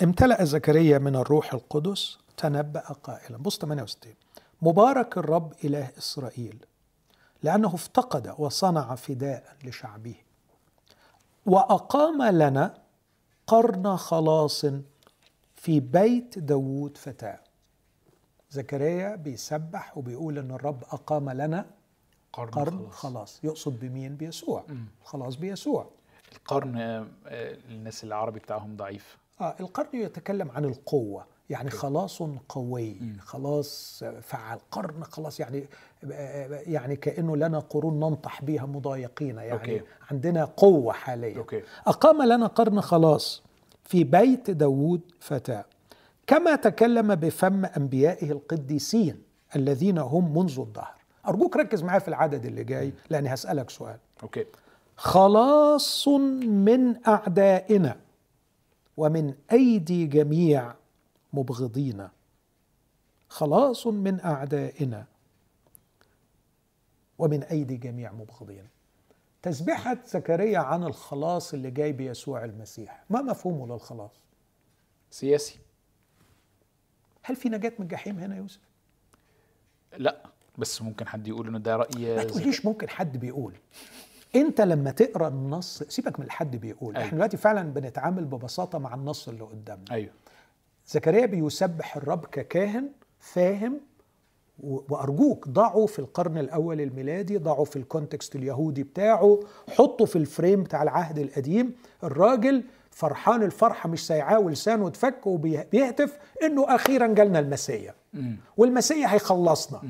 امتلأ زكريا من الروح القدس تنبأ قائلا. بص 68 مبارك الرب إله إسرائيل. لأنه افتقد وصنع فداء لشعبه. وأقام لنا قرن خلاص في بيت داوود فتاة. زكريا بيسبح وبيقول إن الرب أقام لنا قرن, قرن خلاص. خلاص. يقصد بمين؟ بيسوع. خلاص بيسوع. القرن آه، الناس العربي بتاعهم ضعيف. آه القرن يتكلم عن القوة. يعني خلاص قوي. خلاص فعال قرن خلاص يعني يعني كأنه لنا قرون ننطح بها مضايقين يعني okay. عندنا قوة حاليا. okay. أقام لنا قرن خلاص في بيت داوود فتاه كما تكلم بفم أنبيائه القديسين الذين هم منذ الدهر. أرجوك ركز معايا في العدد اللي جاي لأني هسألك سؤال. okay. خلاص من أعدائنا ومن أيدي جميع مبغضينا خلاص من أعدائنا ومن أيدي جميع مبغضينا تسبيحة زكريا عن الخلاص اللي جاي بيسوع المسيح. ما مفهومه للخلاص؟ سياسي. هل في نجاة من الجحيم هنا يا يوسف؟ لا بس ممكن حد يقول إنه ده رأي ما تقوليش ممكن حد بيقول. أنت لما تقرأ النص سيبك من الحد بيقول. أيوة. إحنا دلوقتي فعلا بنتعامل ببساطة مع النص اللي قدامنا. أيوه. زكريا بيسبح الرب ككاهن فاهم وأرجوك ضعه في القرن الأول الميلادي ضعه في ال context اليهودي بتاعه حطه في ال frame بتاع العهد القديم. الراجل فرحان الفرحة مش سايعاه ولسانه اتفك وبيهتف إنه أخيرا جالنا المسيا. والمسيا هيخلصنا.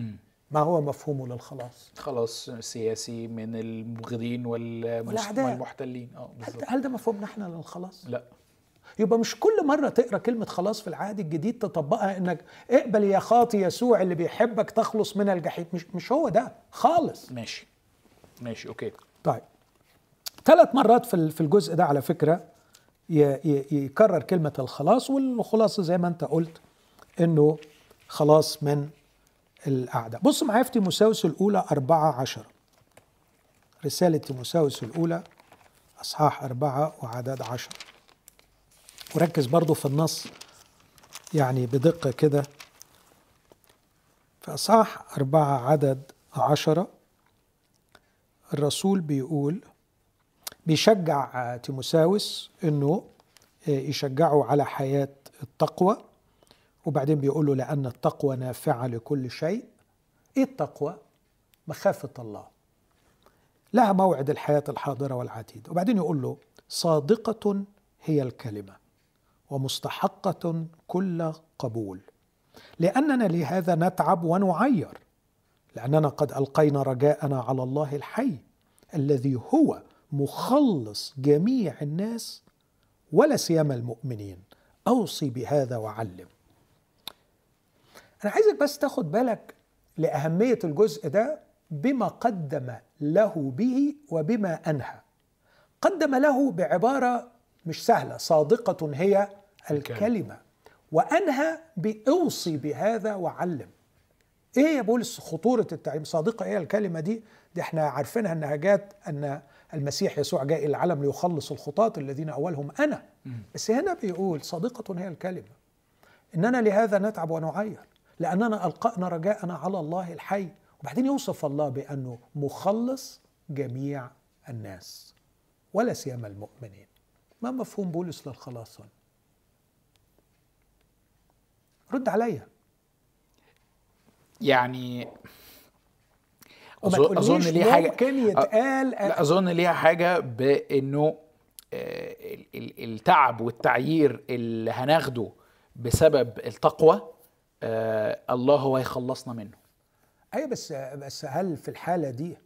ما هو مفهومه للخلاص؟ خلاص سياسي من المبغضين. والمحتلين. آه هل ده مفهومنا إحنا للخلاص؟ لا. يبقى مش كل مرة تقرأ كلمة خلاص في العهد الجديد تطبقها إنك اقبل يا خاطي يسوع اللي بيحبك تخلص من الجحيم. مش مش هو ده خالص. ماشي. ماشي أوكي. طيب. ثلاث مرات في ال- في الجزء ده على فكرة يكرر كلمة الخلاص والخلاصة زي ما أنت قلت إنه خلاص من الأعداء بص معايا في تيموساوس الأولى أربعة عشر. رسالة تيموساوس الأولى أصحاح أربعة وعدد عشر. وركز برضو في النص يعني بدقة كده. في أصحاح أربعة عدد عشرة. الرسول بيقول بيشجع تيموساوس إنه يشجعه على حياة التقوى وبعدين بيقول له لأن التقوى نافعة لكل شيء. إيه التقوى؟ مخافة الله. لها موعد الحياة الحاضرة والعتيدة وبعدين يقول له صادقة هي الكلمة. ومستحقة كل قبول. لأننا لهذا نتعب ونعير لأننا قد ألقينا رجاءنا على الله الحي الذي هو مخلص جميع الناس ولا سيما المؤمنين. أوصي بهذا وعلم أنا عايزك بس تاخد بالك لأهمية الجزء ده بما قدم له به وبما أنهى. قدم له بعبارة مش سهلة صادقة هي الكلمة. وأنهى بأوصي بهذا وعلم. إيه يا بولس خطورة التعليم؟ صادقة إيه الكلمة دي؟ دي إحنا عارفينها إنها جات أن المسيح يسوع جاء إلى العالم ليخلص الخطاة الذين أولهم. أنا. بس هنا بيقول صادقة هي الكلمة. إننا لهذا نتعب ونعير لأننا ألقأنا رجاءنا على الله الحي. وبعدين يوصف الله بأنه مخلص جميع الناس ولا سيما المؤمنين. ما مفهوم بولس للخلاص هنا رد عليا. يعني أظن- أظن تقوليش ليه حاجة- ممكن يتقال لا أظن ليها حاجة بإنه آه، ال- ال- التعب والتعيير اللي هناخده بسبب التقوى آه، الله هو يخلصنا منه. أي بس بس هل في الحالة دي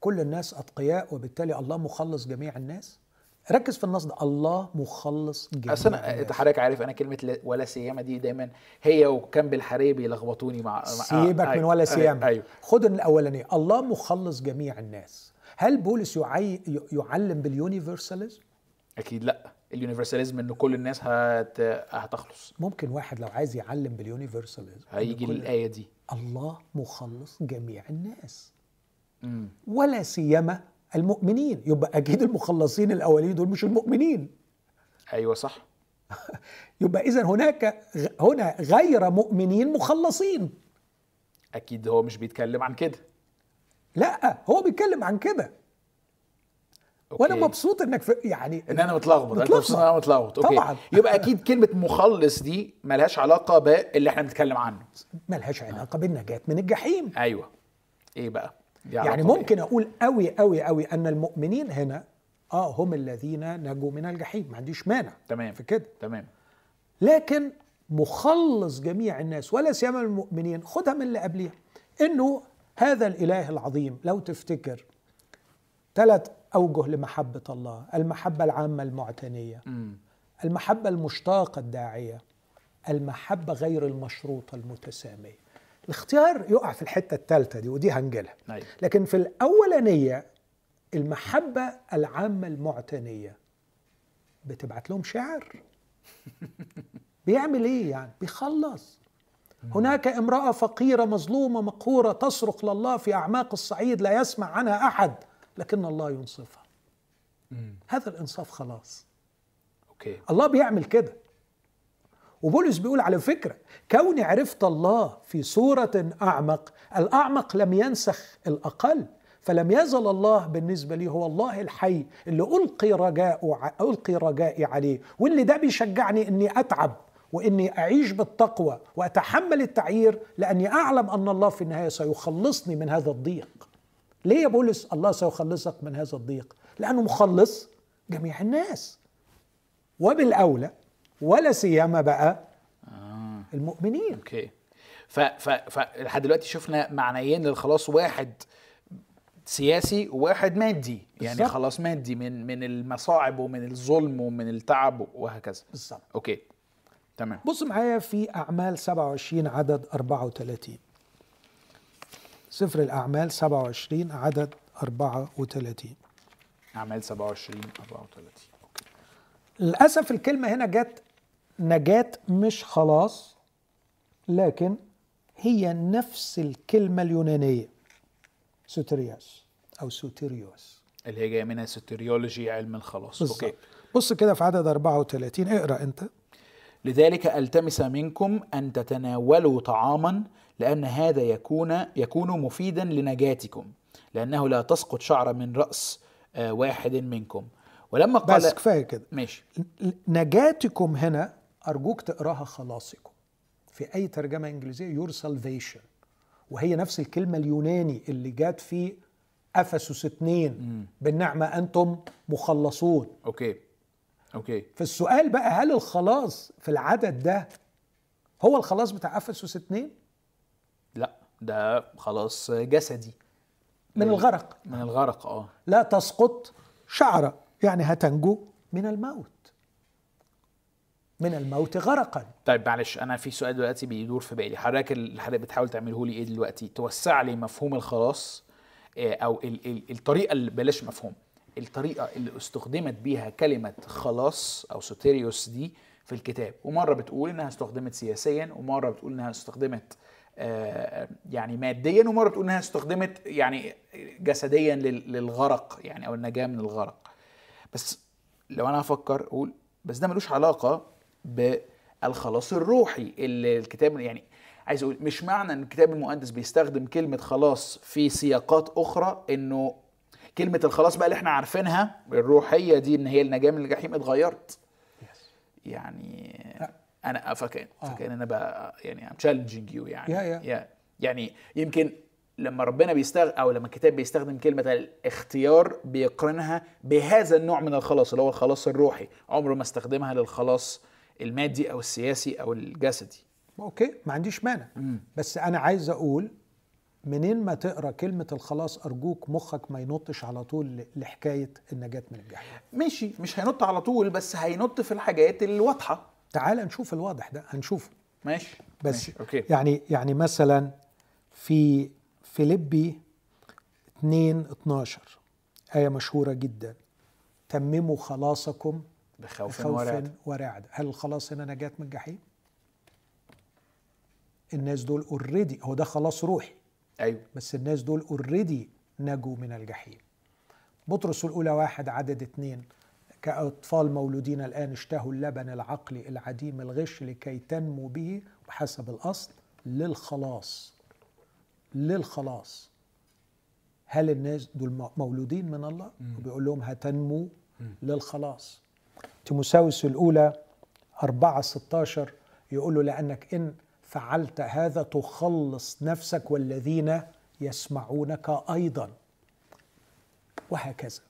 كل الناس أتقياء وبالتالي الله مخلص جميع الناس؟ ركز في النص ده الله مخلص جميع أصل أنا حضرتك عارف أنا كلمة لا- ولا سيما دي دايما هي وكان بالحريه بيلخبطوني مع سيبك آه، من ولا أيوة، سيما أيوه. خد الأولانية. الله مخلص جميع الناس. هل بولس يعي يعلم باليونيفرساليزم؟ أكيد لا. اليونيفرساليزم إن كل الناس هت... هتخلص. ممكن واحد لو عايز يعلم باليونيفرساليزم هيجي كل- الآية دي. الله مخلص جميع الناس. مم. ولا سيما المؤمنين. يبقى أكيد المخلصين الأولين دول مش المؤمنين. أيوه صح. يبقى اذا هناك هنا غير مؤمنين مخلصين. أكيد هو مش بيتكلم عن كده. لا هو بيتكلم عن كده. okay. وأنا مبسوط إنك في يعني إن أنا متلخبط. أنت. مبسوط أنا متلخبط. okay. طبعاً. يبقى أكيد كلمة مخلص دي ملهاش علاقة باللي إحنا بنتكلم عنه. ملهاش علاقة بالنجاة من الجحيم. أيوه. إيه بقى؟ يعني بإيه؟ ممكن أقول قوي قوي قوي أن المؤمنين هنا آه هم الذين نجوا من الجحيم. ما عنديش مانع تمام في كده. تمام. لكن مخلص جميع الناس ولا سيما المؤمنين خدها من اللي قبلها إنه هذا الإله العظيم لو تفتكر ثلاث أوجه لمحبة الله. المحبة العامة المعتنية. المحبة المشتاقة الداعية. المحبة غير المشروطة المتسامية. الاختيار يقع في الحتة الثالثه دي ودي هنجلها أيوه. لكن في الأولانية المحبة العامة المعتنية بتبعت لهم شعر. بيعمل إيه يعني؟ بيخلص. هناك امرأة فقيرة مظلومة مقهورة تصرخ لله في أعماق الصعيد لا يسمع عنها أحد لكن الله ينصفها. هذا الإنصاف خلاص. أوكي. الله بيعمل كده. وبولس بيقول على فكرة كوني عرفت الله في صورة أعمق الأعمق لم ينسخ الأقل فلم يزل الله بالنسبة لي هو الله الحي اللي ألقي رجاء ألقي رجائي عليه واللي ده بيشجعني إني أتعب وإني أعيش بالتقوى وأتحمل التعيير لأني أعلم أن الله في النهاية سيخلصني من هذا الضيق. ليه يا بولس الله سيخلصك من هذا الضيق؟ لأنه مخلص جميع الناس. وبالأولى ولا سيما بقى آه. المؤمنين. أوكي. ف ف ف لحد دلوقتي شفنا معنيين للخلاص واحد سياسي وواحد مادي. يعني بالظبط. خلاص مادي من من المصاعب ومن الظلم ومن التعب وهكذا. بالظبط. okay. تمام. بص معايا في أعمال 27 عدد 34 سفر الأعمال 27 عدد 34 أعمال 27 34 أوكي. للأسف الكلمة هنا جت نجاة مش خلاص لكن هي نفس الكلمة اليونانية soterias أو soterios. اللي هي جاية منها soteriology علم الخلاص. okay. بص كده في عدد 34 اقرأ أنت. لذلك ألتمس منكم أن تتناولوا طعاما لأن هذا يكون يكون مفيدا لنجاتكم لأنه لا تسقط شعره من رأس آه، واحد منكم. ولما قال بس كفاية كده. ماشي. نجاتكم هنا أرجوك تقراها خلاصكم في أي ترجمة إنجليزية يور سالفيشن وهي نفس الكلمة اليوناني اللي جات في أفسس 2 بالنعمة أنتم مخلصون. okay. okay. فالسؤال بقى هل الخلاص في العدد ده هو الخلاص بتاع أفسس 2 لا ده خلاص جسدي. من الغرق. من الغرق آه. لا تسقط شعره يعني هتنجو من الموت. من الموت غرقا. طيب معلش أنا في سؤال دلوقتي بيدور في بالي. حضرتك اللي حضرتك بتحاول تعمله لي إيه دلوقتي؟ توسع لي مفهوم الخلاص آه، أو ال ال الطريقة اللي بلاش مفهوم الطريقة اللي استخدمت بيها كلمة خلاص أو سوتيريوس دي في الكتاب. ومرة بتقول إنها استخدمت سياسيا ومرة بتقول إنها استخدمت آه، يعني ماديا ومرة بتقول إنها استخدمت يعني جسديا لل- للغرق يعني أو النجاة من الغرق. بس لو أنا هفكر أقول بس ده ملوش علاقة بالخلاص الروحي اللي الكتاب يعني عايز أقول مش معنى إن الكتاب المقدس بيستخدم كلمة خلاص في سياقات أخرى إنه كلمة الخلاص بقى اللي إحنا عارفينها الروحية دي إن هي النجاة من الجحيم اتغيرت. يعني أنا فكان آه. فكان أنا بقى يعني I'm challenging you يعني. يعني يمكن لما ربنا بيستخدم أو لما الكتاب بيستخدم كلمة الاختيار بيقرنها بهذا النوع من الخلاص اللي هو الخلاص الروحي. عمره ما استخدمها للخلاص المادي أو السياسي أو الجسدي. okay ما عنديش مانع. بس أنا عايز أقول منين ما تقرأ كلمة الخلاص أرجوك مخك ما ينطش على طول لحكاية النجاة من الجحيم ماشي مش هينط على طول بس هينط في الحاجات الواضحة. تعال نشوف الواضح ده هنشوفه. ماشي بس ماشي. okay. يعني يعني مثلا في فيليبي 2 12 آية مشهورة جدا. تمموا خلاصكم بخوف بخوف ورعب ورعد. هل الخلاص هنا نجاة من الجحيم؟ الناس دول already هو ده خلاص روحي. أيوه. بس الناس دول already نجوا من الجحيم. بطرس الأولى واحد عدد اتنين كأطفال مولودين الآن اشتهوا اللبن العقلي العديم الغش لكي تنمو به بحسب الأصل للخلاص. للخلاص. هل الناس دول مولودين من الله؟ وبيقول لهم هتنمو للخلاص. تيموساوس الأولى أربعة 16 يقول له لأنك إن فعلت هذا تخلص نفسك والذين يسمعونك أيضا. وهكذا.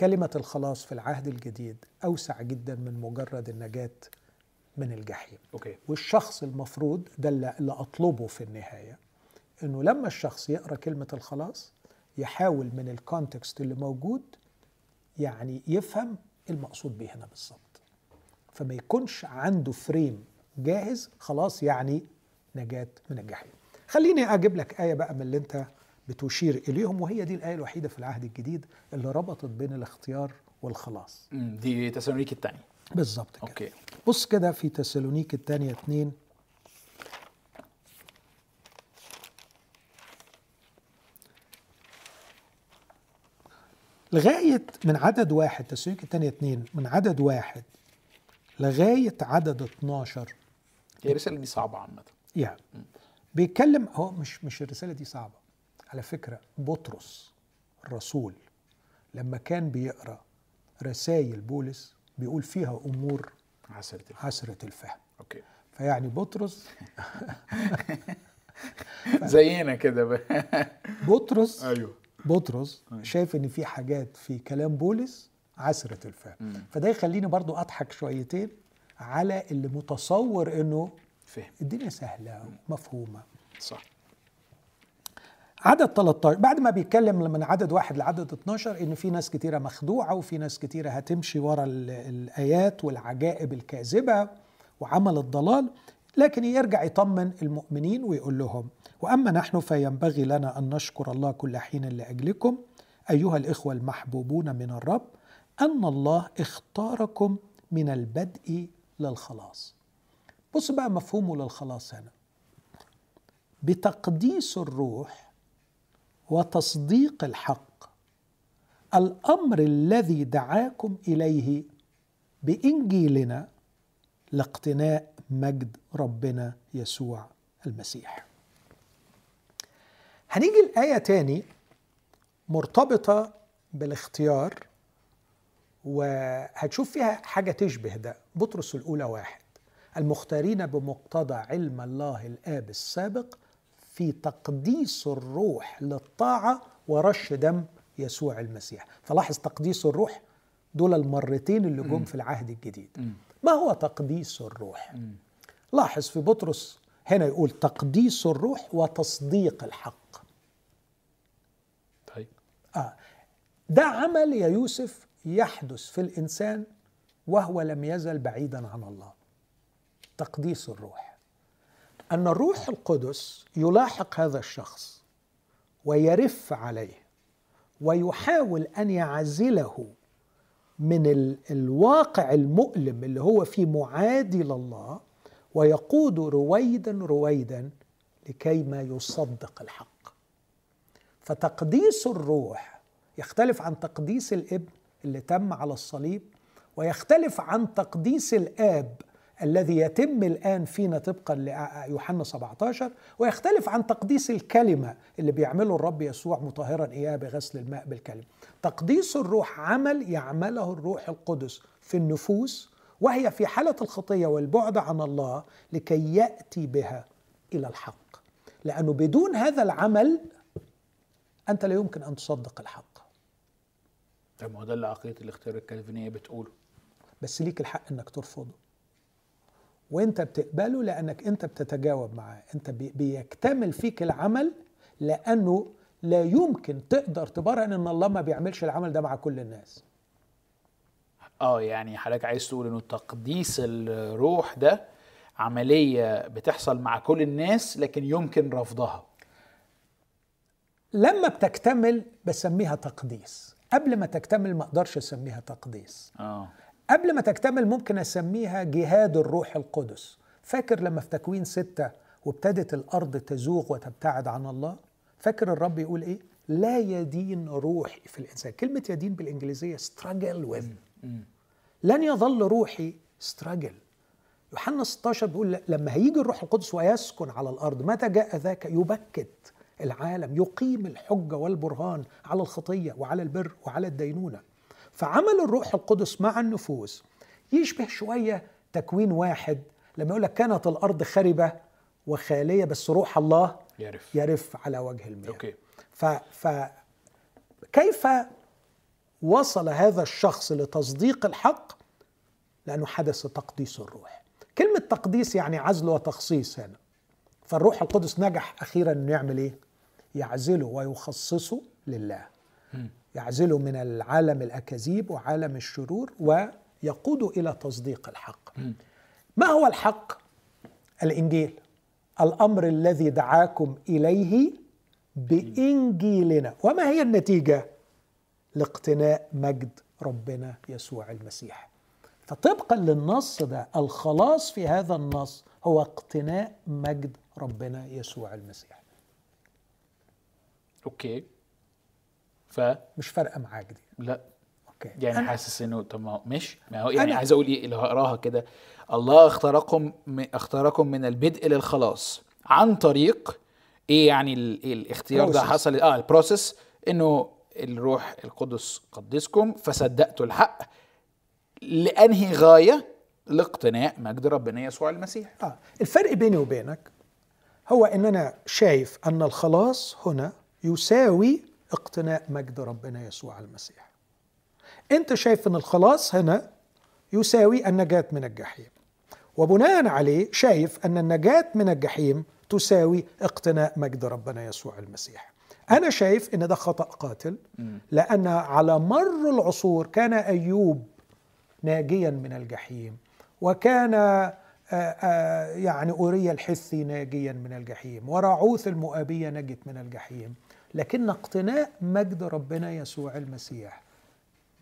كلمة الخلاص في العهد الجديد أوسع جدا من مجرد النجاة من الجحيم. أوكي. والشخص المفروض ده اللي أطلبه في النهاية إنه لما الشخص يقرأ كلمة الخلاص يحاول من ال context اللي موجود يعني يفهم المقصود به هنا بالظبط. فما يكونش عنده frame جاهز خلاص يعني نجاة من الجحيم. خليني أجيب لك آية بقى من اللي أنت بتشير إليهم وهي دي الآية الوحيدة في العهد الجديد اللي ربطت بين الاختيار والخلاص. دي تسالونيك الثانية بالظبط كده. okay. بص كده في تسالونيك الثانية اتنين لغاية من عدد واحد تسالونيك الثانية اتنين من عدد واحد لغاية عدد 12 هي الرسالة دي صعبة عامة. يعني بيتكلم هو مش مش الرسالة دي صعبة. على فكرة بطرس الرسول لما كان بيقرأ رسائل بولس بيقول فيها أمور عسلت عسرة الفهم. أوكي. فيعني بطرس زينا كده بقى. بطرس أيوه. بطرس شايف إن في حاجات في كلام بولس عسرة الفهم فده يخليني برضو أضحك شويتين على اللي متصور إنه فهم. الدنيا سهلة ومفهومة. صح. عدد 13 بعد ما بيتكلم من عدد واحد لعدد 12 إن في ناس كتيرة مخدوعة وفي ناس كتيرة هتمشي ورا ال- الآيات والعجائب الكاذبة وعمل الضلال لكن يرجع يطمن المؤمنين ويقول لهم وأما نحن فينبغي لنا أن نشكر الله كل حين لأجلكم أيها الإخوة المحبوبون من الرب أن الله اختاركم من البدء للخلاص. بص بقى مفهومه للخلاص هنا. بتقديس الروح وتصديق الحق الأمر الذي دعاكم إليه بإنجيلنا لاقتناء مجد ربنا يسوع المسيح. هنيجي الايه تاني مرتبطة بالاختيار وهتشوف فيها حاجة تشبه ده. بطرس الأولى واحد. المختارين بمقتضى علم الله الآب السابق في تقديس الروح للطاعة ورش دم يسوع المسيح. فلاحظ تقديس الروح دول المرتين اللي جم في العهد الجديد. ما هو تقديس الروح؟ لاحظ في بطرس هنا يقول تقديس الروح وتصديق الحق. طيب. آه. ده عمل يا يوسف يحدث في الإنسان وهو لم يزل بعيدا عن الله. تقديس الروح. أن الروح القدس يلاحق هذا الشخص ويرف عليه ويحاول أن يعزله من ال- الواقع المؤلم اللي هو فيه معادي لله ويقود رويدا رويدا لكي ما يصدق الحق. فتقديس الروح يختلف عن تقديس الابن اللي تم على الصليب ويختلف عن تقديس الآب الذي يتم الآن فينا طبقا ليوحنا 17 ويختلف عن تقديس الكلمة اللي بيعمله الرب يسوع مطهرا إياه بغسل الماء بالكلمة. تقديس الروح عمل يعمله الروح القدس في النفوس وهي في حالة الخطية والبعد عن الله لكي يأتي بها إلى الحق. لأنه بدون هذا العمل أنت لا يمكن أن تصدق الحق. طب ما هو ده اللي عقيده الاختيار الكالفينية بتقوله؟ بس ليك الحق إنك ترفضه. وانت بتقبله لأنك انت بتتجاوب معاه. انت بي- بيكتمل فيك العمل لأنه لا يمكن تقدر تبرهن إن الله ما بيعملش العمل ده مع كل الناس. آه يعني حضرتك عايز تقول إنه تقديس الروح ده عملية بتحصل مع كل الناس لكن يمكن رفضها. لما بتكتمل بسميها تقديس. قبل ما تكتمل ما أقدرش أسميها تقديس. آه. قبل ما تكتمل ممكن أسميها جهاد الروح القدس. فاكر لما في تكوين ستة وابتدت الأرض تزوغ وتبتعد عن الله؟ فاكر الرب يقول إيه؟ لا يدين روحي في الإنسان. كلمة يدين بالإنجليزية struggle with. لن يظل روحي struggle. يوحنا 16 بيقول لما هيجي الروح القدس ويسكن على الأرض متى جاء ذاك؟ يبكت العالم يقيم الحجة والبرهان على الخطية وعلى البر وعلى الدينونة. فعمل الروح القدس مع النفوس يشبه شوية تكوين واحد. لما يقول لك كانت الأرض خربة وخالية بس روح الله يعرف يرف على وجه المياه. أوكي. ف, ف كيف وصل هذا الشخص لتصديق الحق؟ لأنه حدث تقديس الروح. كلمة تقديس يعني عزل وتخصيص هنا. فالروح القدس نجح أخيرا انه يعمل إيه؟ يعزله ويخصصه لله. يعزله من العالم الأكاذيب وعالم الشرور ويقوده إلى تصديق الحق. ما هو الحق؟ الإنجيل. الأمر الذي دعاكم إليه بإنجيلنا. وما هي النتيجة؟ لاقتناء مجد ربنا يسوع المسيح. فطبقا للنص ده الخلاص في هذا النص هو اقتناء مجد ربنا يسوع المسيح. okay. ف مش فارقة معاك دي. لا. okay. يعني أنا حاسس إنه طب ما مش ما هو يعني أنا- عايز أقول إيه اللي هقراها كده. الله اختاركم م- اختاركم من البدء للخلاص عن طريق إيه يعني ال- الاختيار ده. حصل؟ آه ال process إنه الروح القدس قدسكم فصدقتوا الحق لأنهي غاية؟ لاقتناء مجد ربنا يسوع المسيح. آه. الفرق بيني وبينك هو إن أنا شايف أن الخلاص هنا يساوي اقتناء مجد ربنا يسوع المسيح. انت شايف ان الخلاص هنا يساوي النجاة من الجحيم. وبناء عليه شايف أن النجاة من الجحيم تساوي اقتناء مجد ربنا يسوع المسيح. أنا شايف إن ده خطأ قاتل لأن على مر العصور كان أيوب ناجيا من الجحيم وكان آه، آه، يعني أوريا الحثي ناجيا من الجحيم وراعوث المؤابية نجت من الجحيم. لكن اقتناء مجد ربنا يسوع المسيح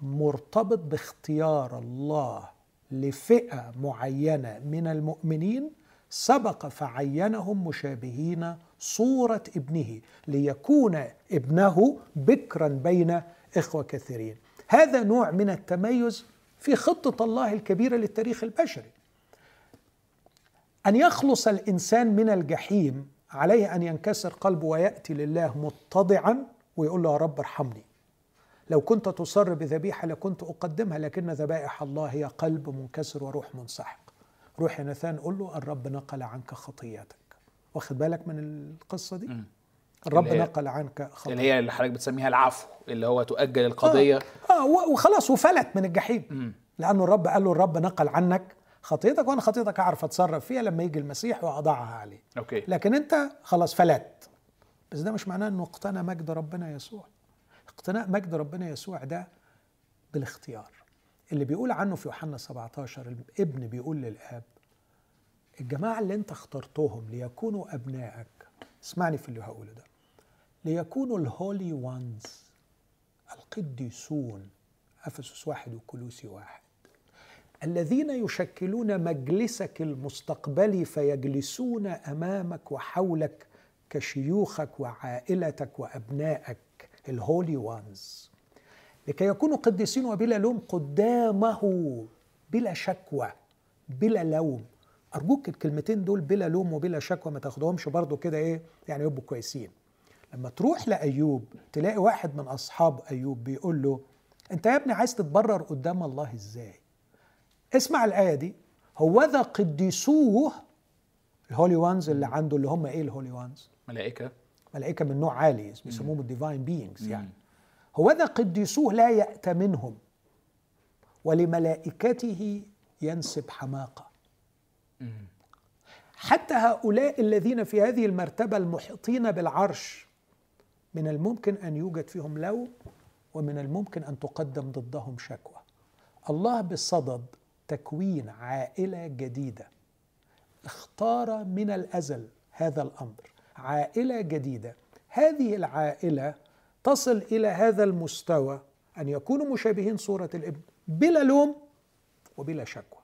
مرتبط باختيار الله لفئة معينة من المؤمنين سبق فعينهم مشابهين صورة ابنه ليكون ابنه بكرا بين إخوة كثيرين. هذا نوع من التميز في خطة الله الكبيرة للتاريخ البشري. أن يخلص الإنسان من الجحيم عليه أن ينكسر قلبه ويأتي لله متضعا ويقول له يا رب ارحمني. لو كنت تصر بذبيحة لكنت أقدمها لكن ذبائح الله هي قلب منكسر وروح منسحق. روح ناثان قول له الرب نقل عنك خطياتك. واخد بالك من القصة دي؟ مم. الرب نقل عنك خطياتك. اللي هي اللي حضرتك بتسميها العفو اللي هو تؤجل القضية. آه, آه وخلاص وفلت من الجحيم. مم. لأنه الرب قال له الرب نقل عنك خطيتك وأنا خطيتك أعرف أتصرف فيها لما يجي المسيح وأضعها عليه. okay لكن أنت خلاص فلت. بس ده مش معناه أنه اقتنى مجد ربنا يسوع. اقتناء مجد ربنا يسوع ده بالاختيار. اللي بيقول عنه في يوحنا 17 الابن بيقول للآب الجماعة اللي أنت اخترتهم ليكونوا أبنائك اسمعني في اللي هقوله ده ليكونوا الهولي وانز القديسون أفسس واحد وكلوسي واحد. الذين يشكلون مجلسك المستقبلي فيجلسون أمامك وحولك كشيوخك وعائلتك وأبنائك الهولي وانز لكي يكونوا قديسين وبلا لوم قدامه بلا شكوى بلا لوم. أرجوك الكلمتين دول بلا لوم وبلا شكوى ما تاخدهمش برضو كده إيه؟ يعني يبقوا كويسين. لما تروح لأيوب تلاقي واحد من أصحاب أيوب بيقول له أنت يا ابني عايز تتبرر قدام الله إزاي؟ اسمع الآية دي. هوذا قديسوه ال holy ones اللي عنده اللي هم إيه ال holy ones ملائكة. ملائكة من نوع عالي بيسموهم ال divine beings يعني. هوذا قديسوه لا يأت منهم ولملائكته ينسب حماقة. حتى هؤلاء الذين في هذه المرتبة المحيطين بالعرش من الممكن أن يوجد فيهم لوم ومن الممكن أن تقدم ضدهم شكوى. الله بصدد تكوين عائلة جديدة. اختار من الأزل هذا الأمر. عائلة جديدة. هذه العائلة تصل إلى هذا المستوى أن يكونوا مشابهين صورة الابن بلا لوم وبلا شكوى.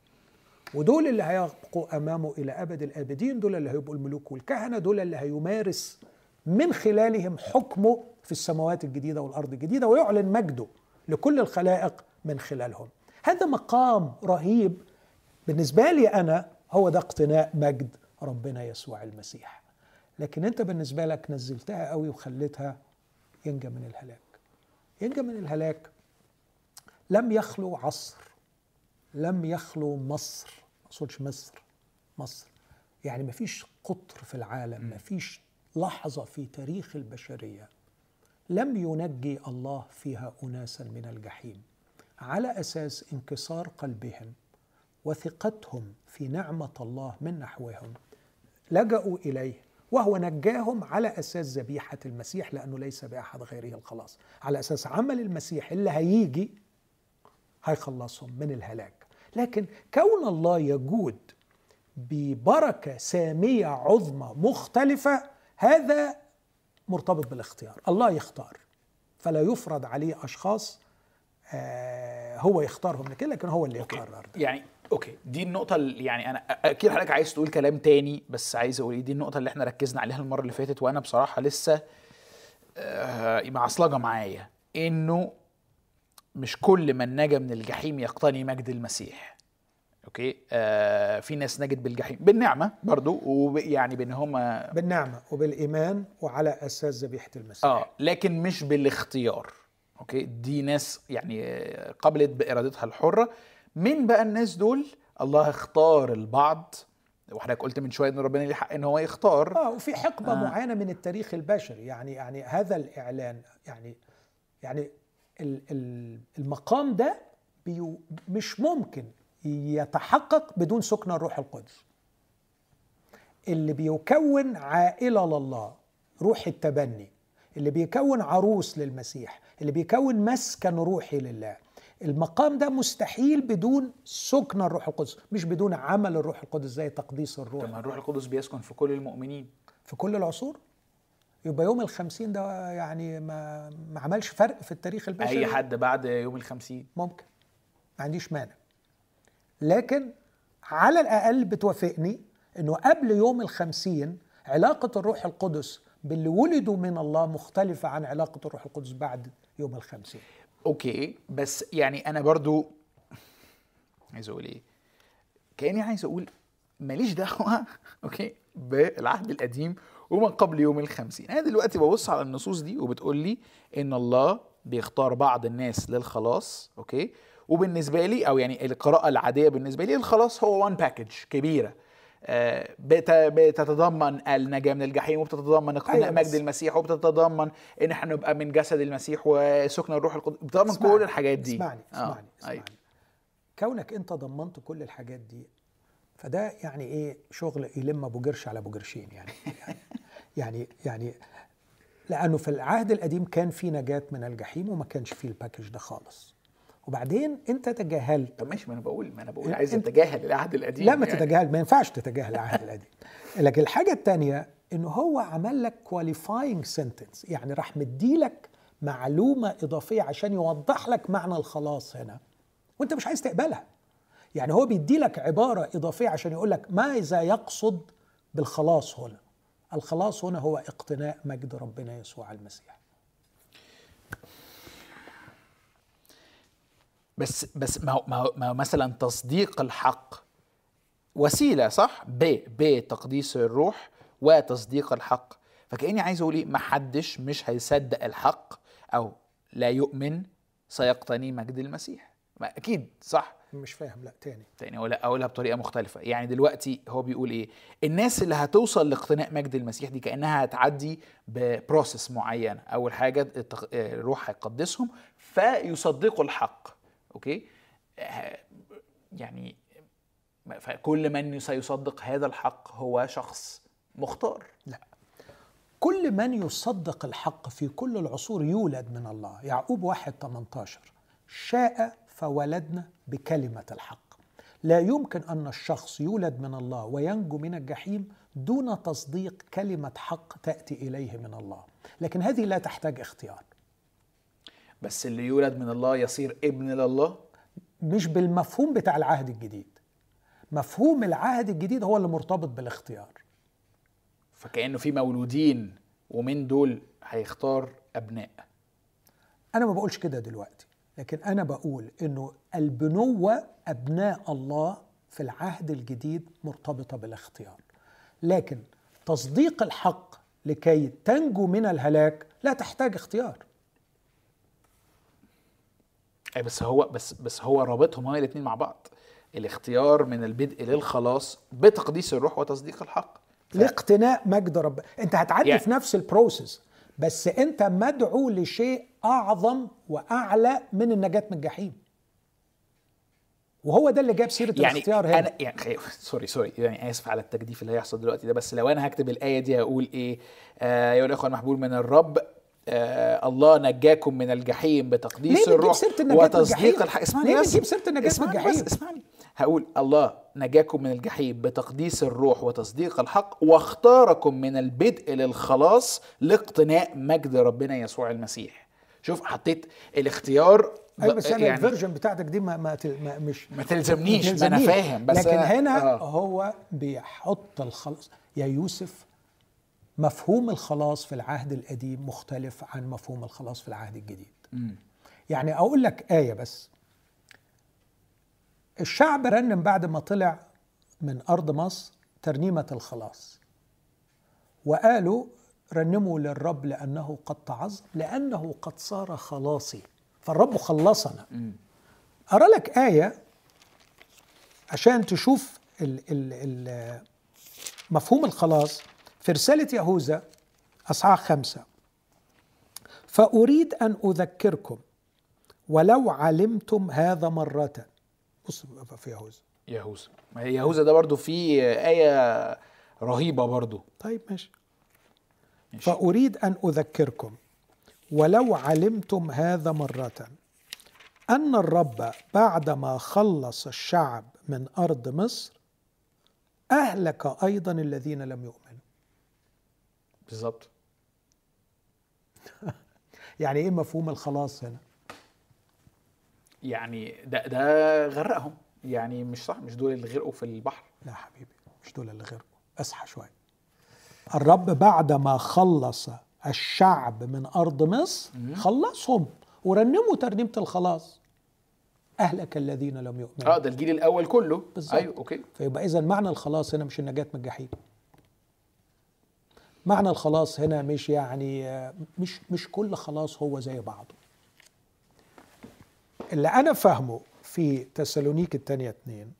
ودول اللي هيبقوا أمامه إلى أبد الآبدين دول اللي هيبقوا الملوك والكهنة دول اللي هيمارس من خلالهم حكمه في السماوات الجديدة والأرض الجديدة ويعلن مجده لكل الخلائق من خلالهم. هذا مقام رهيب. بالنسبة لي أنا هو ده اقتناء مجد ربنا يسوع المسيح. لكن أنت بالنسبة لك نزلتها قوي وخليتها ينجى من الهلاك. ينجى من الهلاك. لم يخلو عصر. لم يخلو مصر. ما أقصدش مصر. مصر. يعني ما فيش قطر في العالم. ما فيش لحظة في تاريخ البشرية لم ينجي الله فيها أناسا من الجحيم. على أساس انكسار قلبهم وثقتهم في نعمة الله من نحوهم. لجأوا إليه وهو نجاهم على أساس ذبيحة المسيح لأنه ليس بأحد غيره الخلاص. على أساس عمل المسيح اللي هيجي هيخلصهم من الهلاك. لكن كون الله يجود ببركة سامية عظمى مختلفة هذا مرتبط بالاختيار. الله يختار فلا يفرض عليه أشخاص آه هو يختارهم لكن لكن هو اللي يقرر يعني okay. دي النقطة اللي يعني أنا أكيد حضرتك عايز تقول كلام تاني بس عايز أقول إيه؟ دي النقطة اللي إحنا ركزنا عليها المرة اللي فاتت وأنا بصراحة لسه آه معصلجة معايا إنه مش كل من نجا من الجحيم يقتني مجد المسيح. okay؟ آه في ناس نجت من الجحيم. بالنعمة برضو ويعني بإن هم بالنعمة وبالإيمان وعلى أساس ذبيحة المسيح. آه لكن مش بالاختيار. أوكي؟ دي ناس يعني قبلت بإرادتها الحرة. من بقى الناس دول؟ الله اختار البعض. وحضرتك قلت من شوية إن ربنا ليه حق إن هو يختار. آه وفي حقبة آه. معينة من التاريخ البشري. يعني يعني هذا الإعلان يعني يعني المقام ده مش ممكن يتحقق بدون سكن الروح القدس. اللي بيكون عائلة لله روح التبني. اللي بيكون عروس للمسيح اللي بيكون مسكن روحي لله. المقام ده مستحيل بدون سكن الروح القدس مش بدون عمل الروح القدس زي تقديس الروح. طب الروح القدس بيسكن في كل المؤمنين. في كل العصور؟ يبقى يوم الخمسين ده يعني ما, ما عملش فرق في التاريخ البشري؟ أي حد بعد يوم الخمسين. ممكن. ما عنديش مانع. لكن على الأقل بتوافقني أنه قبل يوم الخمسين علاقة الروح القدس باللي ولدوا من الله مختلفة عن علاقة الروح القدس بعد يوم الخمسين. okay بس يعني أنا برضو عايز أقول إيه؟ كأني عايز أقول ماليش دعوة okay بالعهد القديم ومن قبل يوم الخمسين. أنا دلوقتي ببص على النصوص دي وبتقول لي إن الله بيختار بعض الناس للخلاص okay وبالنسبة لي أو يعني القراءة العادية بالنسبة لي الخلاص هو one package كبيرة. بتتضمن النجاة من الجحيم وبتتضمن اقتناء أيوة مجد المسيح وبتتضمن إن إحنا نبقى من جسد المسيح وسكن الروح القدس بتتضمن كل الحاجات دي اسمعني اسمعني, آه. اسمعني. أيوة. كونك أنت ضمنت كل الحاجات دي فده يعني إيه شغل يلم أبو قرش على أبو قرشين يعني يعني يعني لأنه في العهد القديم كان في نجاة من الجحيم وما كانش فيه ال package ده خالص وبعدين انت تجاهلت. طب ماشي ما أنا بقول ما أنا بقول عايز أتجاهل العهد القديم لا ما يعني. تتجاهل ما ينفعش تتجاهل العهد القديم. لكن الحاجة الثانية انه هو عمل لك qualifying sentence يعني راح مديلك معلومة إضافية عشان يوضح لك معنى الخلاص هنا وأنت مش عايز تقبلها. يعني هو بيدي لك عبارة إضافية عشان يقول لك ماذا يقصد بالخلاص هنا. الخلاص هنا هو اقتناء مجد ربنا يسوع المسيح. بس بس ما هو, ما هو مثلا تصديق الحق وسيلة صح؟ ب بتقديس الروح وتصديق الحق. فكأني عايز أقول إيه؟ ما حدش مش هيصدق الحق أو لا يؤمن سيقتني مجد المسيح. ما أكيد صح؟ مش فاهم لا تاني. تاني اقولها اقولها بطريقة مختلفة. يعني دلوقتي هو بيقول إيه؟ الناس اللي هتوصل لاقتناء مجد المسيح دي كأنها هتعدي ببروسيس معينة. أول حاجة التق- الروح هيقدسهم فيصدقوا الحق. أوكي؟ يعني فكل من سيصدق هذا الحق هو شخص مختار. لا. كل من يصدق الحق في كل العصور يولد من الله. يعقوب واحد 18 شاء فولدنا بكلمة الحق. لا يمكن أن الشخص يولد من الله وينجو من الجحيم دون تصديق كلمة حق تأتي إليه من الله. لكن هذه لا تحتاج اختيار. بس اللي يولد من الله يصير ابن لله. مش بالمفهوم بتاع العهد الجديد. مفهوم العهد الجديد هو اللي مرتبط بالاختيار. فكأنه في مولودين ومن دول هيختار أبناء. أنا ما بقولش كده دلوقتي لكن أنا بقول إنه البنوة أبناء الله في العهد الجديد مرتبطة بالاختيار. لكن تصديق الحق لكي تنجو من الهلاك لا تحتاج اختيار. أي بس هو بس بس هو رابطهم هما الاثنين مع بعض. الاختيار من البدء للخلاص بتقديس الروح وتصديق الحق. ف- لاقتناء مجد رب. أنت هتعدي يعني- في نفس البروسيس بس أنت مدعو لشيء أعظم وأعلى من النجاة من الجحيم. وهو ده اللي جاب سيرة يعني الاختيار هنا. أنا يعني خي- sorry sorry يعني آسف على التجديف اللي هيحصل دلوقتي ده بس لو أنا هكتب الآية دي هقول إيه؟ آه يا الإخوة المحبوب من الرب آه الله نجاكم من الجحيم بتقديس الروح وتصديق؟ الحق اسمعني ليه بتجيب سيرة النجاة من اسمعني الجحيم؟ بس اسمعني هقول الله نجاكم من الجحيم بتقديس الروح وتصديق الحق واختاركم من البدء للخلاص لاقتناء مجد ربنا يسوع المسيح شوف حطيت الاختيار أيوه بس أنا يعني الفيرجن بتاعتك دي ما, ما, مش ما تلزمنيش ما أنا. فاهم بس لكن أنا- هنا آه. هو بيحط الخلاص يا يوسف مفهوم الخلاص في العهد القديم مختلف عن مفهوم الخلاص في العهد الجديد. يعني أقول لك آية بس. الشعب رنم بعد ما طلع من أرض مصر ترنيمة الخلاص. وقالوا رنموا للرب لأنه قد تعظم لأنه قد صار خلاصي. فالرب خلصنا. أرى لك آية عشان تشوف ال ال ال مفهوم الخلاص. في رسالة يهوذا أصحاح خمسة. فأريد أن أذكركم ولو علمتم هذا مرة. بص في يهوذا. يهوذا. ما هي يهوذا ده برضو في آية رهيبة برضو. طيب ماشي. ماشي. فأريد أن أذكركم ولو علمتم هذا مرة أن الرب بعدما خلص الشعب من أرض مصر أهلك أيضا الذين لم يؤمنوا. بالظبط. يعني إيه مفهوم الخلاص هنا؟ يعني ده ده غرقهم. يعني مش صح مش دول اللي غرقوا في البحر. لا حبيبي مش دول اللي غيركم أصحى شوية. الرب بعدما خلص الشعب من أرض مصر خلصهم. ورنموا ترنيمة الخلاص. أهلك الذين لم يؤمنوا. آه ده الجيل الأول كله. بالظبط. أيوه أوكي. فيبقى اذا معنى الخلاص هنا مش النجاة من الجحيم. معنى الخلاص هنا مش يعني مش مش كل خلاص هو زي بعضه. اللي أنا فاهمه في تسالونيك الثانية اتنين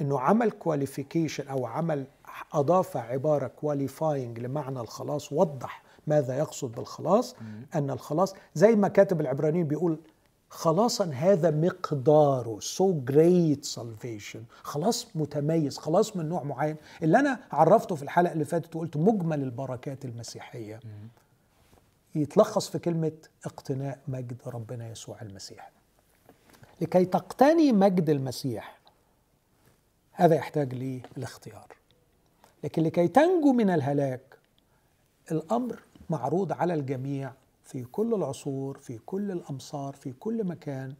إنه عمل qualification أو عمل أضاف عبارة qualifying لمعنى الخلاص وضح ماذا يقصد بالخلاص أن الخلاص زي ما كاتب العبرانيين بيقول خلاصا هذا مقداره. So great salvation. خلاص متميز خلاص من نوع معين. اللي أنا عرفته في الحلقة اللي فاتت وقلت مجمل البركات المسيحية. يتلخص في كلمة اقتناء مجد ربنا يسوع المسيح. لكي تقتني مجد المسيح هذا يحتاج للاختيار. لكن لكي تنجو من الهلاك الأمر معروض على الجميع في كل العصور في كل الأمصار في كل مكان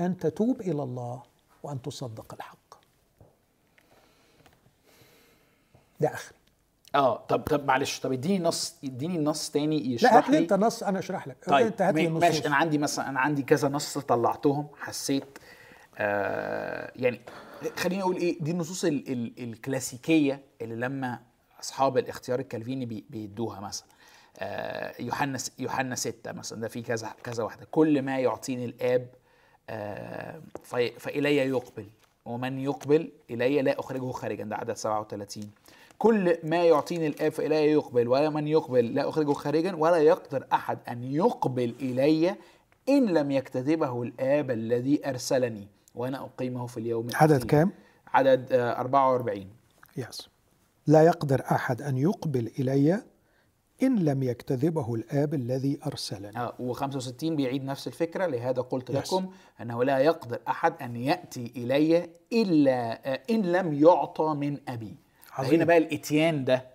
أن تتوب إلى الله وأن تصدق الحق. ده اخر آه طب طب معلش طب اديني نص اديني نص تاني لا يشرح هات لي. أنت نص أنا أشرح لك. طيب أنت هات لي ما- ماشي. النصوص أنا عندي مثلا أنا عندي كذا نص طلعتهم حسيت آه يعني خليني أقول إيه دي النصوص ال ال الكلاسيكية اللي لما أصحاب الاختيار الكالفيني بي بيدوها مثلا. يوحنا س- يوحنا 6 مثلا ده في كذا كذا واحدة. كل ما يعطيني الآب آه فإلي يقبل ومن يقبل إلي لا أخرجه خارجا. ده عدد 37 كل ما يعطيني الآب فإلي يقبل ومن يقبل لا أخرجه خارجا ولا يقدر أحد أن يقبل إلي إن لم يكتذبه الآب الذي أرسلني. وأنا أقيمه في اليوم عدد. كام؟ عدد آه، 44 يس. لا يقدر أحد أن يقبل إلي إن لم يكتذبه الآب الذي أرسلني آه و65 بيعيد نفس الفكرة لهذا قلت Yes. لكم أنه لا يقدر أحد أن يأتي إلي إلا آه، إن لم يعطى من عظيم. هنا بقى الإتيان ده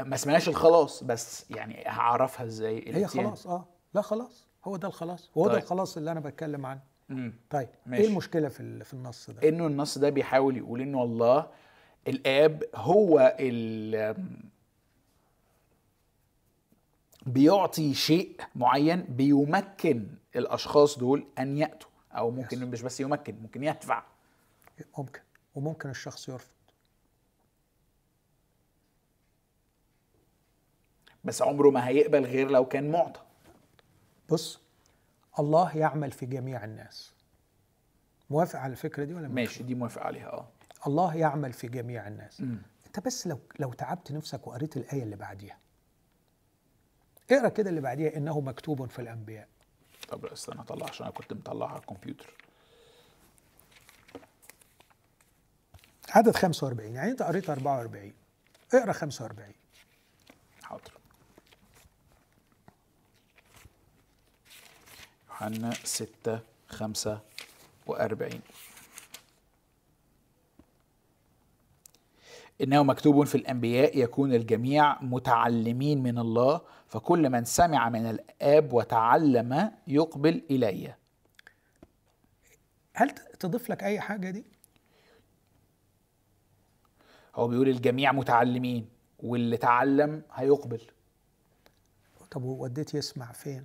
ما اسمهاش الخلاص بس يعني هعرفها إزاي هي خلاص آه لا خلاص هو ده الخلاص هو ده طيب. الخلاص اللي أنا بتكلم عنه مم. طيب ماشي. إيه المشكلة في في النص ده إنه النص ده بيحاول يقول إنه الله الآب هو ال بيعطي شيء معين بيمكن الأشخاص دول أن يأتوا. أو ممكن مش بس يمكن ممكن يدفع. ممكن. وممكن الشخص يرفض. بس عمره ما هيقبل غير لو كان معطى. بص الله يعمل في جميع الناس. موافق على الفكرة دي ولا ماشي دي موافق عليها آه. الله يعمل في جميع الناس. مم. انت بس لو لو تعبت نفسك وقريت الآية اللي بعديها اقرا كده اللي بعديها انه مكتوب في الانبياء. طب استنى اطلع عشان أنا كنت مطلعها على الكمبيوتر. عدد 45 يعني انت قريت 44 اقرا 45 حاضر. يوحنا ستة خمسة وأربعين. إنه مكتوب في الأنبياء يكون الجميع متعلمين من الله فكل من سمع من الآب وتعلم يقبل إلي. هل تضيف لك أي حاجة دي؟ هو بيقول الجميع متعلمين واللي تعلم هيقبل. طب وديت يسمع فين؟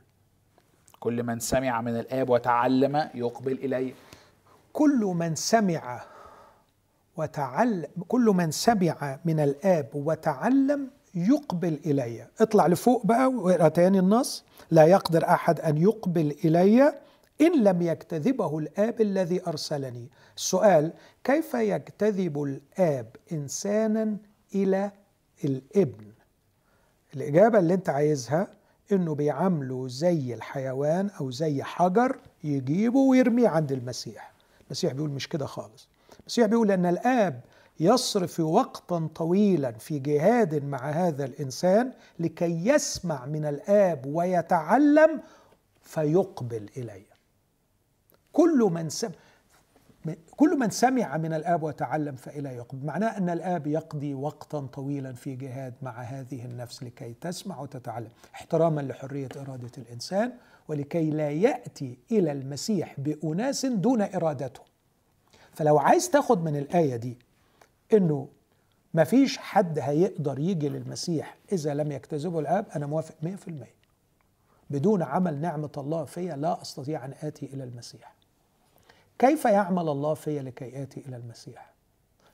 كل من سمع من الآب وتعلم يقبل إلي. كل من سمع وتعلم كل من سمع من الآب وتعلم يقبل إلي. اطلع لفوق بقى واقرا تاني النص. لا يقدر أحد أن يقبل إلي إن لم يجتذبه الآب الذي أرسلني. السؤال كيف يجتذب الآب إنسانا إلى الإبن؟ الإجابة اللي أنت عايزها إنه بيعامله زي الحيوان أو زي حجر يجيبه ويرميه عند المسيح. المسيح بيقول مش كده خالص. المسيح بيقول أن الآب يصرف وقتا طويلا في جهاد مع هذا الإنسان لكي يسمع من الآب ويتعلم فيقبل إليه. كل من سمع كل من سمع من الآب وتعلم فإلى يقبل. معناه أن الآب يقضي وقتا طويلا في جهاد مع هذه النفس لكي تسمع وتتعلم احتراما لحرية إرادة الإنسان ولكي لا يأتي إلى المسيح بأناس دون إرادته. فلو عايز تاخد من الآية دي إنه ما فيش حد هيقدر يجي للمسيح إذا لم يجتذبه الآب. أنا موافق 100% بدون عمل نعمة الله فيا لا أستطيع أن آتي إلى المسيح. كيف يعمل الله في لكي آتي إلى المسيح؟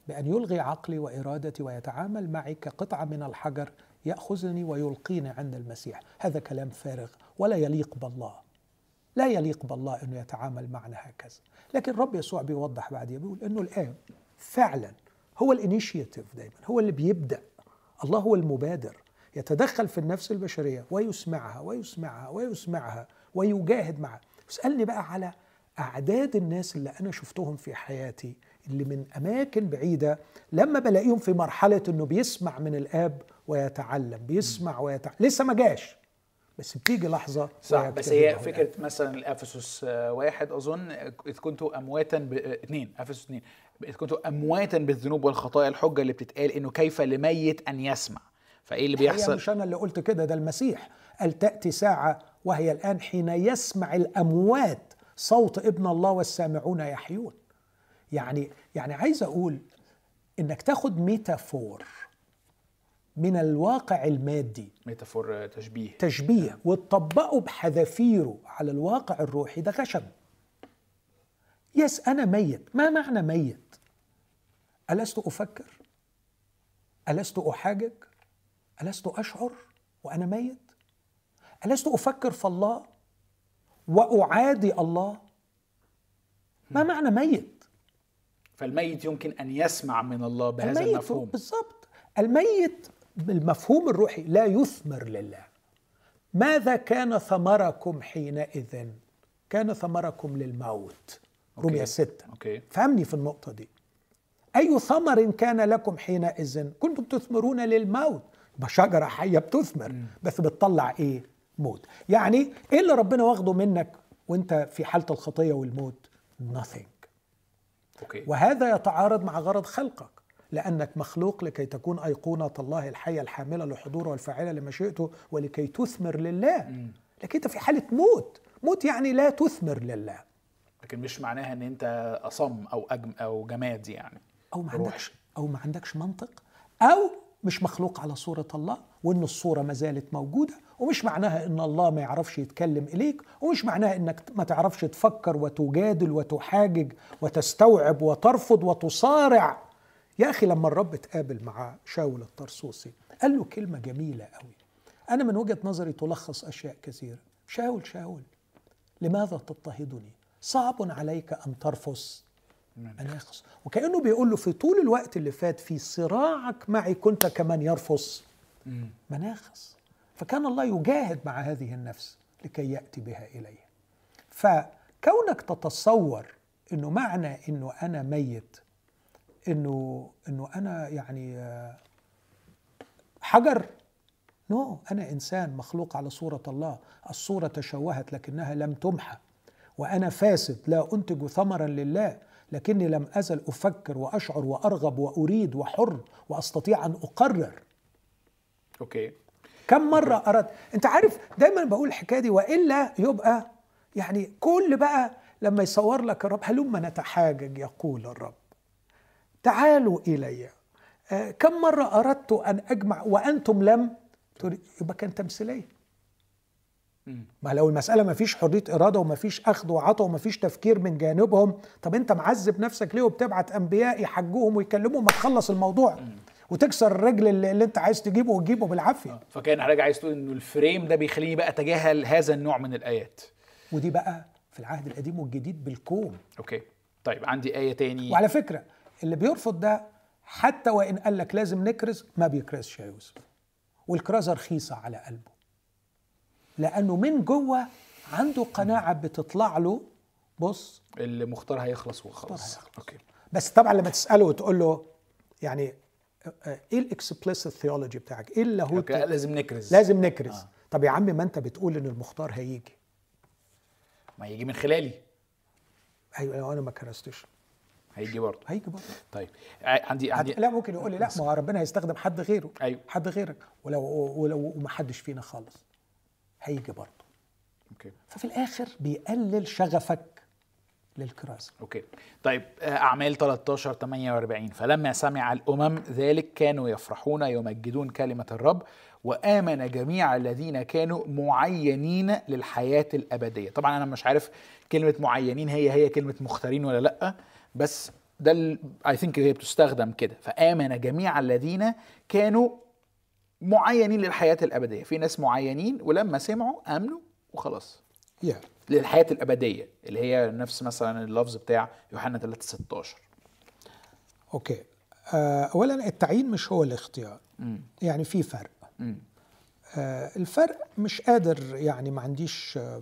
بأن يلغي عقلي وإرادتي ويتعامل معي كقطعة من الحجر يأخذني ويلقيني عند المسيح. هذا كلام فارغ ولا يليق بالله. لا يليق بالله أنه يتعامل معنا هكذا. لكن رب يسوع بيوضح بعدين بيقول أنه الآب فعلا هو الانيشيتيف دايما هو اللي بيبدأ. الله هو المبادر. يتدخل في النفس البشرية ويسمعها ويسمعها ويسمعها ويجاهد معها. اسألني بقى على أعداد الناس اللي أنا شفتهم في حياتي اللي من أماكن بعيدة لما بلاقيهم في مرحلة أنه بيسمع من الآب ويتعلم بيسمع ويتعلم لسه ما جاش. بس بتيجي لحظة صح بس هي. فكرة مثلا الأفسس آه، واحد أظن إذ كنتوا امواتا ب... آه، اثنين أفسس اثنين اذ كنتوا أمواتا بالذنوب والخطايا الحجة اللي بتتقال إنه كيف لميت أن يسمع. فإيه اللي بيحصل؟ مش أنا اللي قلت كده ده المسيح. قال تأتي ساعة وهي الآن حين يسمع الأموات صوت ابن الله والسامعون يحيون. يعني يعني عايز أقول إنك تاخد metaphor من الواقع المادي. metaphor تشبيه. تشبيه وتطبقه بحذافيره على الواقع الروحي ده غشم yes أنا ميت. ما معنى ميت؟ ألست أفكر؟ ألست أحاجج؟ ألست أشعر وأنا ميت؟ ألست أفكر في الله وأعادي الله؟ ما معنى ميت؟ فالميت يمكن أن يسمع من الله بهذا الميت المفهوم. بالضبط. الميت بالمفهوم الروحي لا يثمر لله. ماذا كان ثمركم حينئذ؟ كان ثمركم للموت. okay. ستة. okay. فهمني في النقطة دي. أي ثمر كان لكم حينئذ؟ كنتم تثمرون للموت. شجرة حية بتثمر بس بتطلع إيه؟ موت. يعني إيه اللي ربنا واخده منك وأنت في حالة الخطية والموت؟ nothing. أوكي. وهذا يتعارض مع غرض خلقك. لأنك مخلوق لكي تكون أيقونة الله الحية الحاملة لحضوره والفاعلة لمشيئته ولكي تثمر لله. لكن أنت في حالة موت. موت يعني لا تثمر لله. لكن مش معناها إن أنت أصم أو أجم أو جماد يعني. أو ما. عندكش أو ما عندكش منطق أو مش مخلوق على صورة الله وإن الصورة ما زالت موجودة ومش معناها إن الله ما يعرفش يتكلم إليك ومش معناها إنك ما تعرفش تفكر وتجادل وتحاجج وتستوعب وترفض وتصارع. يا أخي لما الرب اتقابل مع شاول الطرسوسي قال له كلمة جميلة قوي. أنا من وجهة نظري تلخص أشياء كثيرة. شاول شاول لماذا تضطهدني؟ صعب عليك أن ترفض مناخس وكأنه بيقول له في طول الوقت اللي فات في صراعك معي كنت كمن يرفض مناخس فكان الله يجاهد مع هذه النفس لكي يأتي بها إليه. فكونك تتصور إنه معنى إنه أنا ميت إنه إنه أنا يعني آه، حجر نو أنا إنسان مخلوق على صورة الله. الصورة تشوهت لكنها لم تمحى. وأنا فاسد لا أنتج ثمرا لله لكني لم أزل أفكر وأشعر وأرغب وأريد وحر وأستطيع أن أقرر. أوكي. كم مرة أردت أنت عارف دايما بقول الحكاية دي وإلا يبقى يعني كل بقى لما يصور لك الرب هلم نتحاجج يقول الرب. تعالوا إلي. آه، كم مرة أردت أن أجمع وأنتم لم يبقى كان تمثيلية. مم. ما لو المسألة ما فيش حرية إرادة وما فيش أخذ وعطاء وما فيش تفكير من جانبهم طب أنت معذب نفسك ليه وبتبعت أنبياء يحجوهم ويكلموهم ما تخلص الموضوع وتكسر الرجل اللي اللي أنت عايز تجيبه وتجيبه بالعافية. فكأن حضرتك عايز تقول إنه ال frame ده بيخليني بقى أتجاهل هذا النوع من الآيات. ودي بقى في العهد القديم والجديد بالكوم okay. طيب عندي آية تاني. وعلى فكرة اللي بيرفض ده حتى وإن قال لك لازم نكرز ما بيكرزش يا يوسف. والكرازة رخيصة على قلبه. لأنه من جوه عنده قناعة بتطلع له بص. المختار هيخلص وخلاص. okay. بس طبعا لما تسأله وتقول له يعني آه، إيه ال explicit theology بتاعك؟ إيه اللاهوت لازم نكرز. لازم نكرز. آه. طب يا عم ما أنت بتقول إن المختار هيجي. ما يجي من خلالي. أيوه لو أنا ما كرزتش هيجي برضه. هيجي برضه. طيب. ع- عندي عندي. لا ممكن يقول لي لا ما هو ربنا هيستخدم حد غيره. أيوة. حد غيرك. ولو ولو وما حدش فينا خالص. هيجي برضه. okay. ففي الآخر بيقلل شغفك للكرازة. okay. طيب آه، أعمال 13 48 فلما سمع الأمم ذلك كانوا يفرحون يمجدون كلمة الرب وآمن جميع الذين كانوا معينين للحياة الأبدية. طبعا أنا مش عارف كلمة معينين هي هي كلمة مختارين ولا لأ بس ده اي ثينك هي بتستخدم كده. فآمن جميع الذين كانوا معينين للحياة الأبدية. في ناس معينين ولما سمعوا آمنوا وخلاص. يا للحياة الأبدية اللي هي نفس مثلا اللفظ بتاع يوحنا 3 16 أوكي اولا التعيين مش هو الاختيار. مم. يعني في فرق. آه، الفرق مش قادر يعني ما عنديش آه،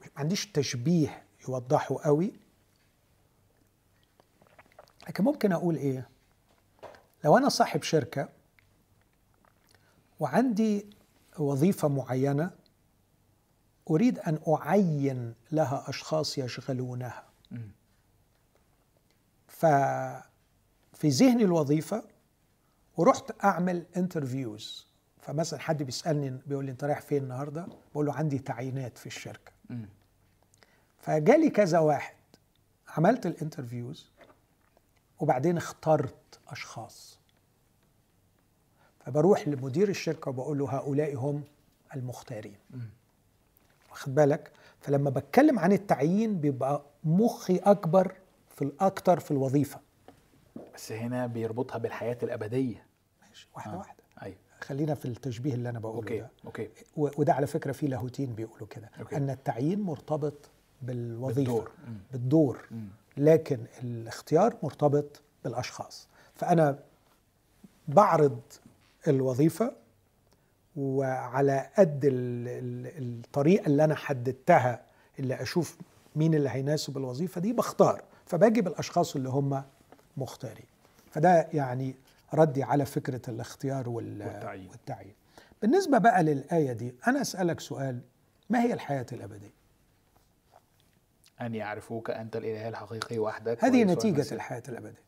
ما عنديش تشبيه يوضحه قوي. لكن ممكن أقول إيه؟ لو أنا صاحب شركة وعندي وظيفة معينة أريد أن أعين لها أشخاص يشغلونها. ففي ذهني الوظيفة ورحت أعمل interviews فمثلا حد بيسألني بيقول لي أنت رايح فين النهارده؟ بقول له عندي تعيينات في الشركة. فجالي كذا واحد عملت ال interviews وبعدين اخترت أشخاص. فبروح لمدير الشركة وبقول له هؤلاء هم المختارين. واخد بالك؟ فلما بتكلم عن التعيين بيبقى مخي أكتر في الاكتر في الوظيفة. بس هنا بيربطها بالحياة الأبدية. ماشي واحدة آه. واحدة. أيوه. خلينا في التشبيه اللي أنا بقوله okay ده. okay. و- وده على فكرة في لاهوتيين بيقولوا كده okay. أن التعيين مرتبط بالوظيفة. بالدور. بالدور. لكن الاختيار مرتبط بالأشخاص. فأنا بعرض الوظيفة وعلى قد ال- ال- الطريقة اللي أنا حددتها اللي أشوف مين اللي هيناسب الوظيفة دي بختار. فباجي بالأشخاص اللي هم مختارين. فده يعني ردي على فكرة الاختيار وال- والتعيين. والتعيين. بالنسبة بقى للآية دي أنا أسألك سؤال. ما هي الحياة الأبدية؟ أن يعرفوك أنت الإله الحقيقي وحدك هذه نتيجة. الحياة الأبدية.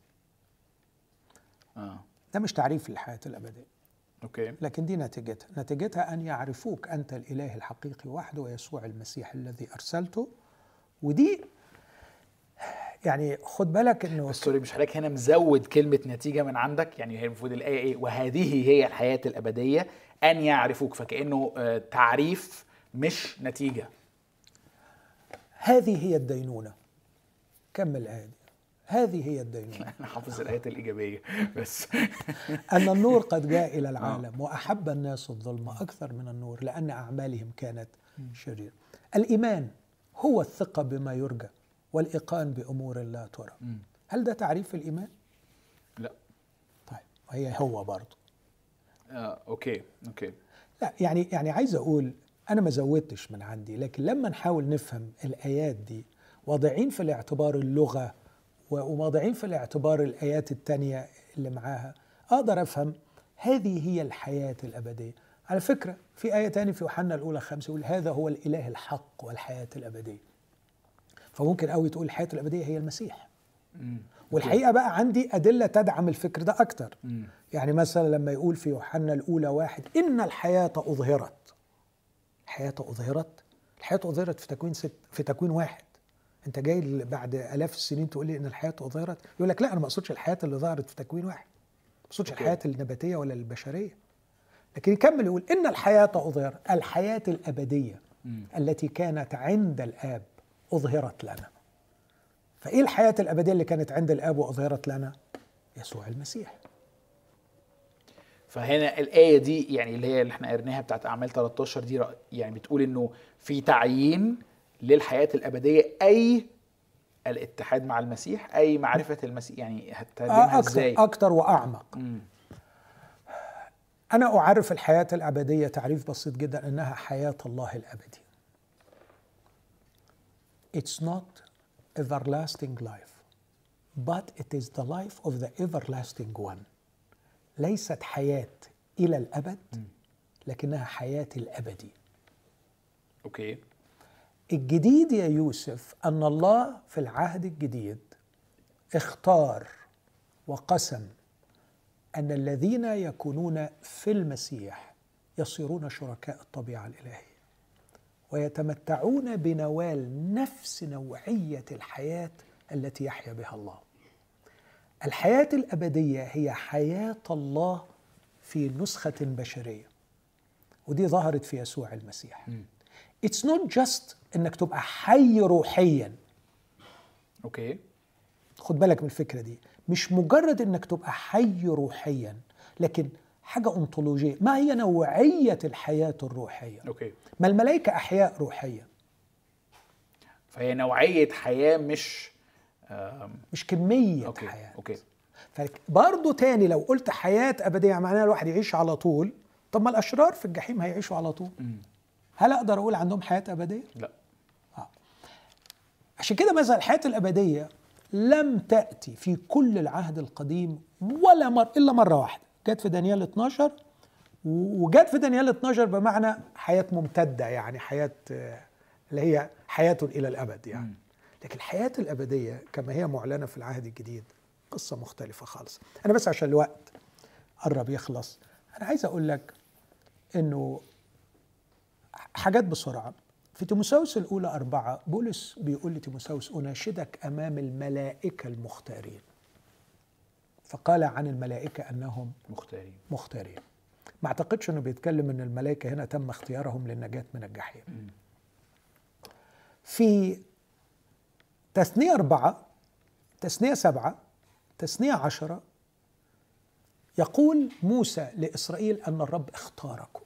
آه. ده مش تعريف للحياه الأبدية. أوكي. لكن دي نتيجتها. نتيجتها أن يعرفوك أنت الإله الحقيقي وحده ويسوع المسيح الذي أرسلته. ودي يعني خد بالك بس سوري مش حضرتك هنا مزود كلمة نتيجة من عندك؟ يعني هي المفروض الآية إيه؟ وهذه هي الحياة الأبدية أن يعرفوك. فكأنه آه، تعريف مش نتيجة. هذه هي الدينونة. كمل الآية دي. هذه هي الدينونة أنا حافظ الآيات الإيجابية بس. أن النور قد جاء إلى العالم وأحب الناس الظلم أكثر من النور لأن أعمالهم كانت شريرة. الإيمان هو الثقة بما يرجى والإيقان بأمور لا ترى. هل ده تعريف الإيمان؟ لا. طيب هي هو برضه. آه، okay okay. لا يعني يعني عايز أقول أنا ما زودتش من عندي لكن لما نحاول نفهم الآيات دي واضعين في الاعتبار اللغة وواضعين في الاعتبار الآيات التانية اللي معاها أقدر أفهم هذه هي الحياة الأبدية. على فكرة في آية تاني في يوحنا الأولى خمسة يقول هذا هو الإله الحق والحياة الأبدية. فممكن قوي تقول الحياة الأبدية هي المسيح. مم. والحقيقة بقى عندي أدلة تدعم الفكر ده أكتر. مم. يعني مثلا لما يقول في يوحنا الأولى واحد إن الحياة أظهرت. الحياة أظهرت؟ الحياة أظهرت في تكوين ست في تكوين واحد. أنت جاي بعد آلاف السنين تقول لي إن الحياة أظهرت يقول لك لا أنا ما أقصدش الحياة اللي ظهرت في تكوين واحد. ما أقصدش أوكي. الحياة النباتية ولا البشرية. لكن يكمل يقول إن الحياة أظهرت الحياة الأبدية مم. التي كانت عند الآب أظهرت لنا. فإيه الحياة الأبدية اللي كانت عند الآب وأظهرت لنا؟ يسوع المسيح. فهنا الآية دي يعني اللي هي اللي إحنا قريناها بتاعت أعمال 13 دي يعني بتقول إنه في تعيين للحياة الأبدية أي الاتحاد مع المسيح أي معرفة المسيح يعني هتترجمها إزاي؟ أكتر وأعمق مم. أنا أعرف الحياة الأبدية تعريف بسيط جدا أنها حياة الله الأبدي. It's not everlasting life, but it is the life of the everlasting one. ليست حياة إلى الأبد لكنها حياة الأبدي. أوكي الجديد يا يوسف أن الله في العهد الجديد اختار وقسم أن الذين يكونون في المسيح يصيرون شركاء الطبيعة الإلهية ويتمتعون بنوال نفس نوعية الحياة التي يحيا بها الله. الحياة الأبدية هي حياة الله في نسخة بشرية ودي ظهرت في يسوع المسيح. It's not just إنك تبقى حي روحيا. okay خد بالك من الفكرة دي. مش مجرد إنك تبقى حي روحيا لكن حاجة انطولوجيه ما هي نوعية الحياة الروحية؟ okay ما الملائكة أحياء روحيا فهي نوعية حياة مش مش كمية okay حياة. okay برضه تاني لو قلت حياة أبدية معناها الواحد يعيش على طول. طب ما الأشرار في الجحيم هيعيشوا على طول. مم. هل أقدر أقول عندهم حياة أبدية؟ لا. عشان كده مثلا الحياة الأبدية لم تأتي في كل العهد القديم ولا مر إلا مرة واحدة. جت في دانيال 12 و- وجت في دانيال 12 بمعنى حياة ممتدة يعني حياة آه، اللي هي حياة إلى الأبد يعني. لكن الحياة الأبدية كما هي معلنة في العهد الجديد قصة مختلفة خالص. أنا بس عشان الوقت قرب يخلص أنا عايز أقول لك إنه حاجات بسرعة. في تيموساوس الأولى أربعة بولس بيقول لتيموساوس أناشدك أمام الملائكة المختارين. فقال عن الملائكة أنهم مختارين. مختارين. ما أعتقدش إنه بيتكلم إن الملائكة هنا تم اختيارهم للنجاة من الجحيم. في تثنية أربعة تثنية سبعة تثنية عشرة يقول موسى لإسرائيل أن الرب اختاركم.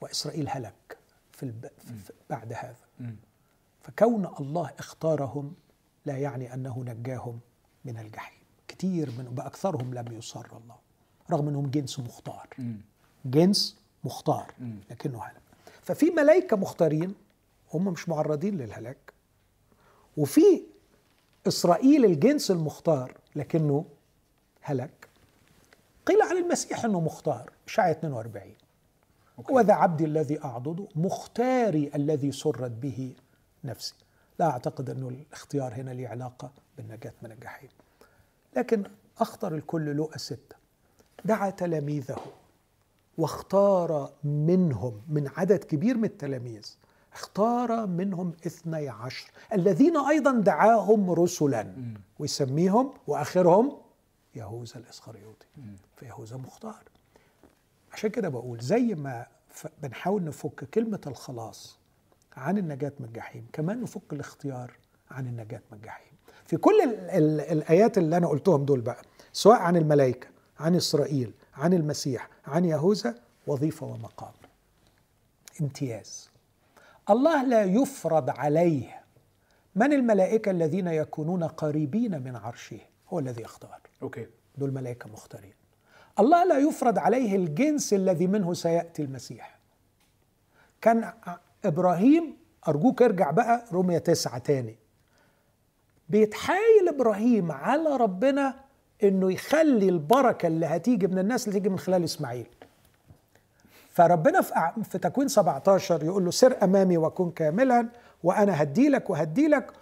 وإسرائيل هلك في الب... في بعد هذا. فكون الله اختارهم لا يعني أنه نجاهم من الجحيم. كتير من بأكثرهم لم يصر الله رغم أنهم جنس مختار. جنس مختار لكنه هلك. ففي ملائكة مختارين هم مش معرضين للهلاك. وفي إسرائيل الجنس المختار لكنه هلك. قيل عن المسيح أنه مختار إشعياء 42 وذا عبدي الذي أعضده مختاري الذي سرت به نفسي. لا أعتقد أنه الاختيار هنا له علاقة بالنجاة من الجحيم. لكن أخطر الكل لؤى ستة دعا تلاميذه واختار منهم من عدد كبير من التلاميذ اختار منهم اثني عشر الذين أيضا دعاهم رسلا. ويسميهم وآخرهم يهوذا الإسخريوطي. فيهوذا مختار. عشان كده بقول زي ما بنحاول نفك كلمة الخلاص عن النجاة من الجحيم كمان نفك الاختيار عن النجاة من الجحيم. في كل ال ال الآيات اللي أنا قلتهم دول بقى سواء عن الملائكة عن إسرائيل عن المسيح عن يهوذا وظيفة ومقام. امتياز. الله لا يفرض عليه من الملائكة الذين يكونون قريبين من عرشه هو الذي يختار أوكي. دول ملائكة مختارين. الله لا يفرض عليه الجنس الذي منه سيأتي المسيح. كان إبراهيم أرجوك ارجع بقى رومية تسعة تاني. بيتحايل إبراهيم على ربنا إنه يخلي البركة اللي هتيجي من الناس اللي تيجي من خلال إسماعيل. فربنا في في تكوين 17 يقول له سر أمامي وكن كاملا وأنا هدي لك وهدي لك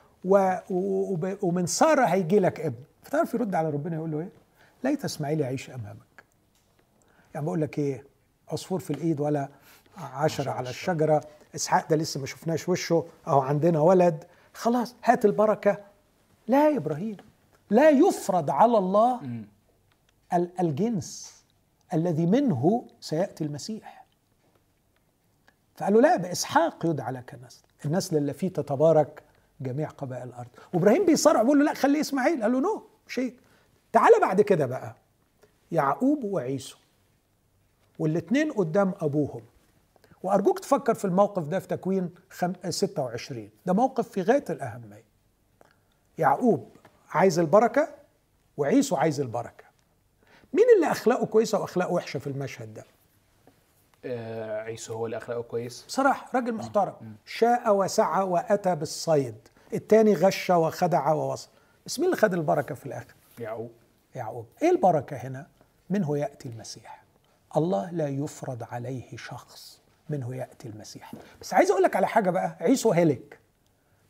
ومن سارة هيجي لك ابن. فتعرف يرد على ربنا يقول له إيه؟ ليت إسماعيل يعيش أمامك. يعني بقول لك إيه عصفور في الإيد ولا عشرة على الشجرة. إسحاق ده لسه ما شفناش وشه. أهو عندنا ولد. خلاص هات البركة. لا يا إبراهيم لا يفرض على الله الجنس الذي منه سيأتي المسيح. فقالوا لا بإسحاق يدعى لك نسل النسل اللي فيه تتبارك جميع قبائل الأرض. وإبراهيم بيصارع بيقول له لا خلي إسماعيل. قال له نو شيء تعالى بعد كده بقى. يعقوب وعيسو. والاثنين قدام أبوهم. وأرجوك تفكر في الموقف ده في تكوين 26 ده موقف في غاية الأهمية. يعقوب عايز البركة وعيسو عايز البركة. مين اللي أخلاقه كويسة وأخلاقه وحشة في المشهد ده؟ آه عيسو هو اللي أخلاقه كويس. بصراحة راجل محترم. شاء وسعى وأتى بالصيد. التاني غش وخدع ووصل. بس مين اللي خد البركة في الآخر؟ يعقوب. يعقوب. إيه البركة هنا؟ منه يأتي المسيح. الله لا يفرض عليه شخص منه يأتي المسيح. بس عايز أقول لك على حاجة بقى عيسو هلك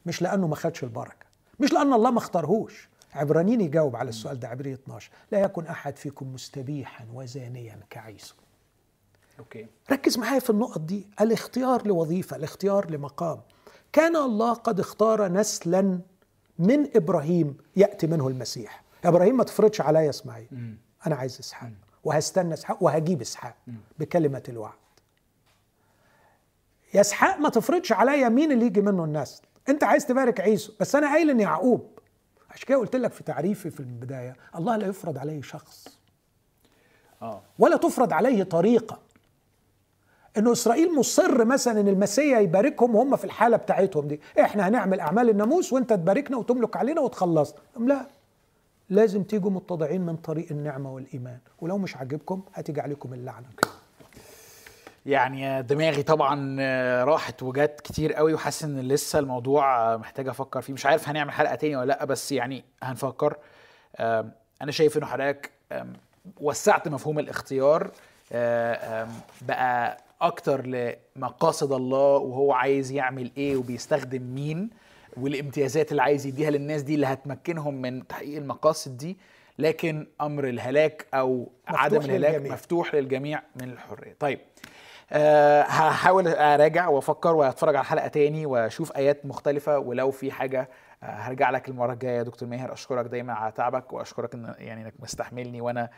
مش لأنه ما خدش البركة مش لأن الله ما اختارهوش. عبرانيين يجاوب على السؤال ده عبرية 12 لا يكن أحد فيكم مستبيحا وزانيا كعيسو. أوكي. ركز معايا في النقط دي. الاختيار لوظيفة الاختيار لمقام. كان الله قد اختار نسلا من إبراهيم يأتي منه المسيح. يا إبراهيم ما تفرضش عليا اسماعيل. أنا عايز إسحاق. وهستنى إسحاق وهجيب إسحاق بكلمة الوعد. يا إسحاق ما تفرضش عليا مين اللي يجي منه النسل أنت عايز تبارك عيسو بس أنا قايل إن يعقوب. عشان كده قلت لك في تعريفي في البداية الله لا يفرض عليه شخص. آه. ولا تفرض عليه طريقة. إنه إسرائيل مصر مثلا إن المسيا يباركهم وهم في الحالة بتاعتهم دي. إحنا هنعمل أعمال الناموس وأنت تباركنا وتملك علينا وتخلصنا. لا؟ لازم تيجوا متضعين من طريق النعمة والإيمان. ولو مش عاجبكم هتيجي عليكم اللعنة. يعني دماغي طبعا راحت وجات كتير قوي وحاسس إن لسه الموضوع محتاج أفكر فيه. مش عارف هنعمل حلقة تاني ولا لأ بس يعني هنفكر. أنا شايف إنه حضرتك وسعت مفهوم الاختيار بقى أكتر لمقاصد الله وهو عايز يعمل إيه وبيستخدم مين. والامتيازات اللي عايز يديها للناس دي اللي هتمكنهم من تحقيق المقاصد دي لكن أمر الهلاك أو عدم الهلاك للجميع. مفتوح للجميع من الحرية. طيب أه هحاول أراجع وأفكر وأتفرج على حلقة تاني وأشوف آيات مختلفة ولو في حاجة أه هرجع لك المرة الجاية يا دكتور ماهر. أشكرك دايما على تعبك وأشكرك إن يعني إنك مستحملني وأنا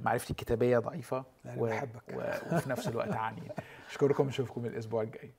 معرفتي الكتابية ضعيفة و... و... وفي نفس الوقت عني أشكركم أشوفكم الأسبوع الجاي.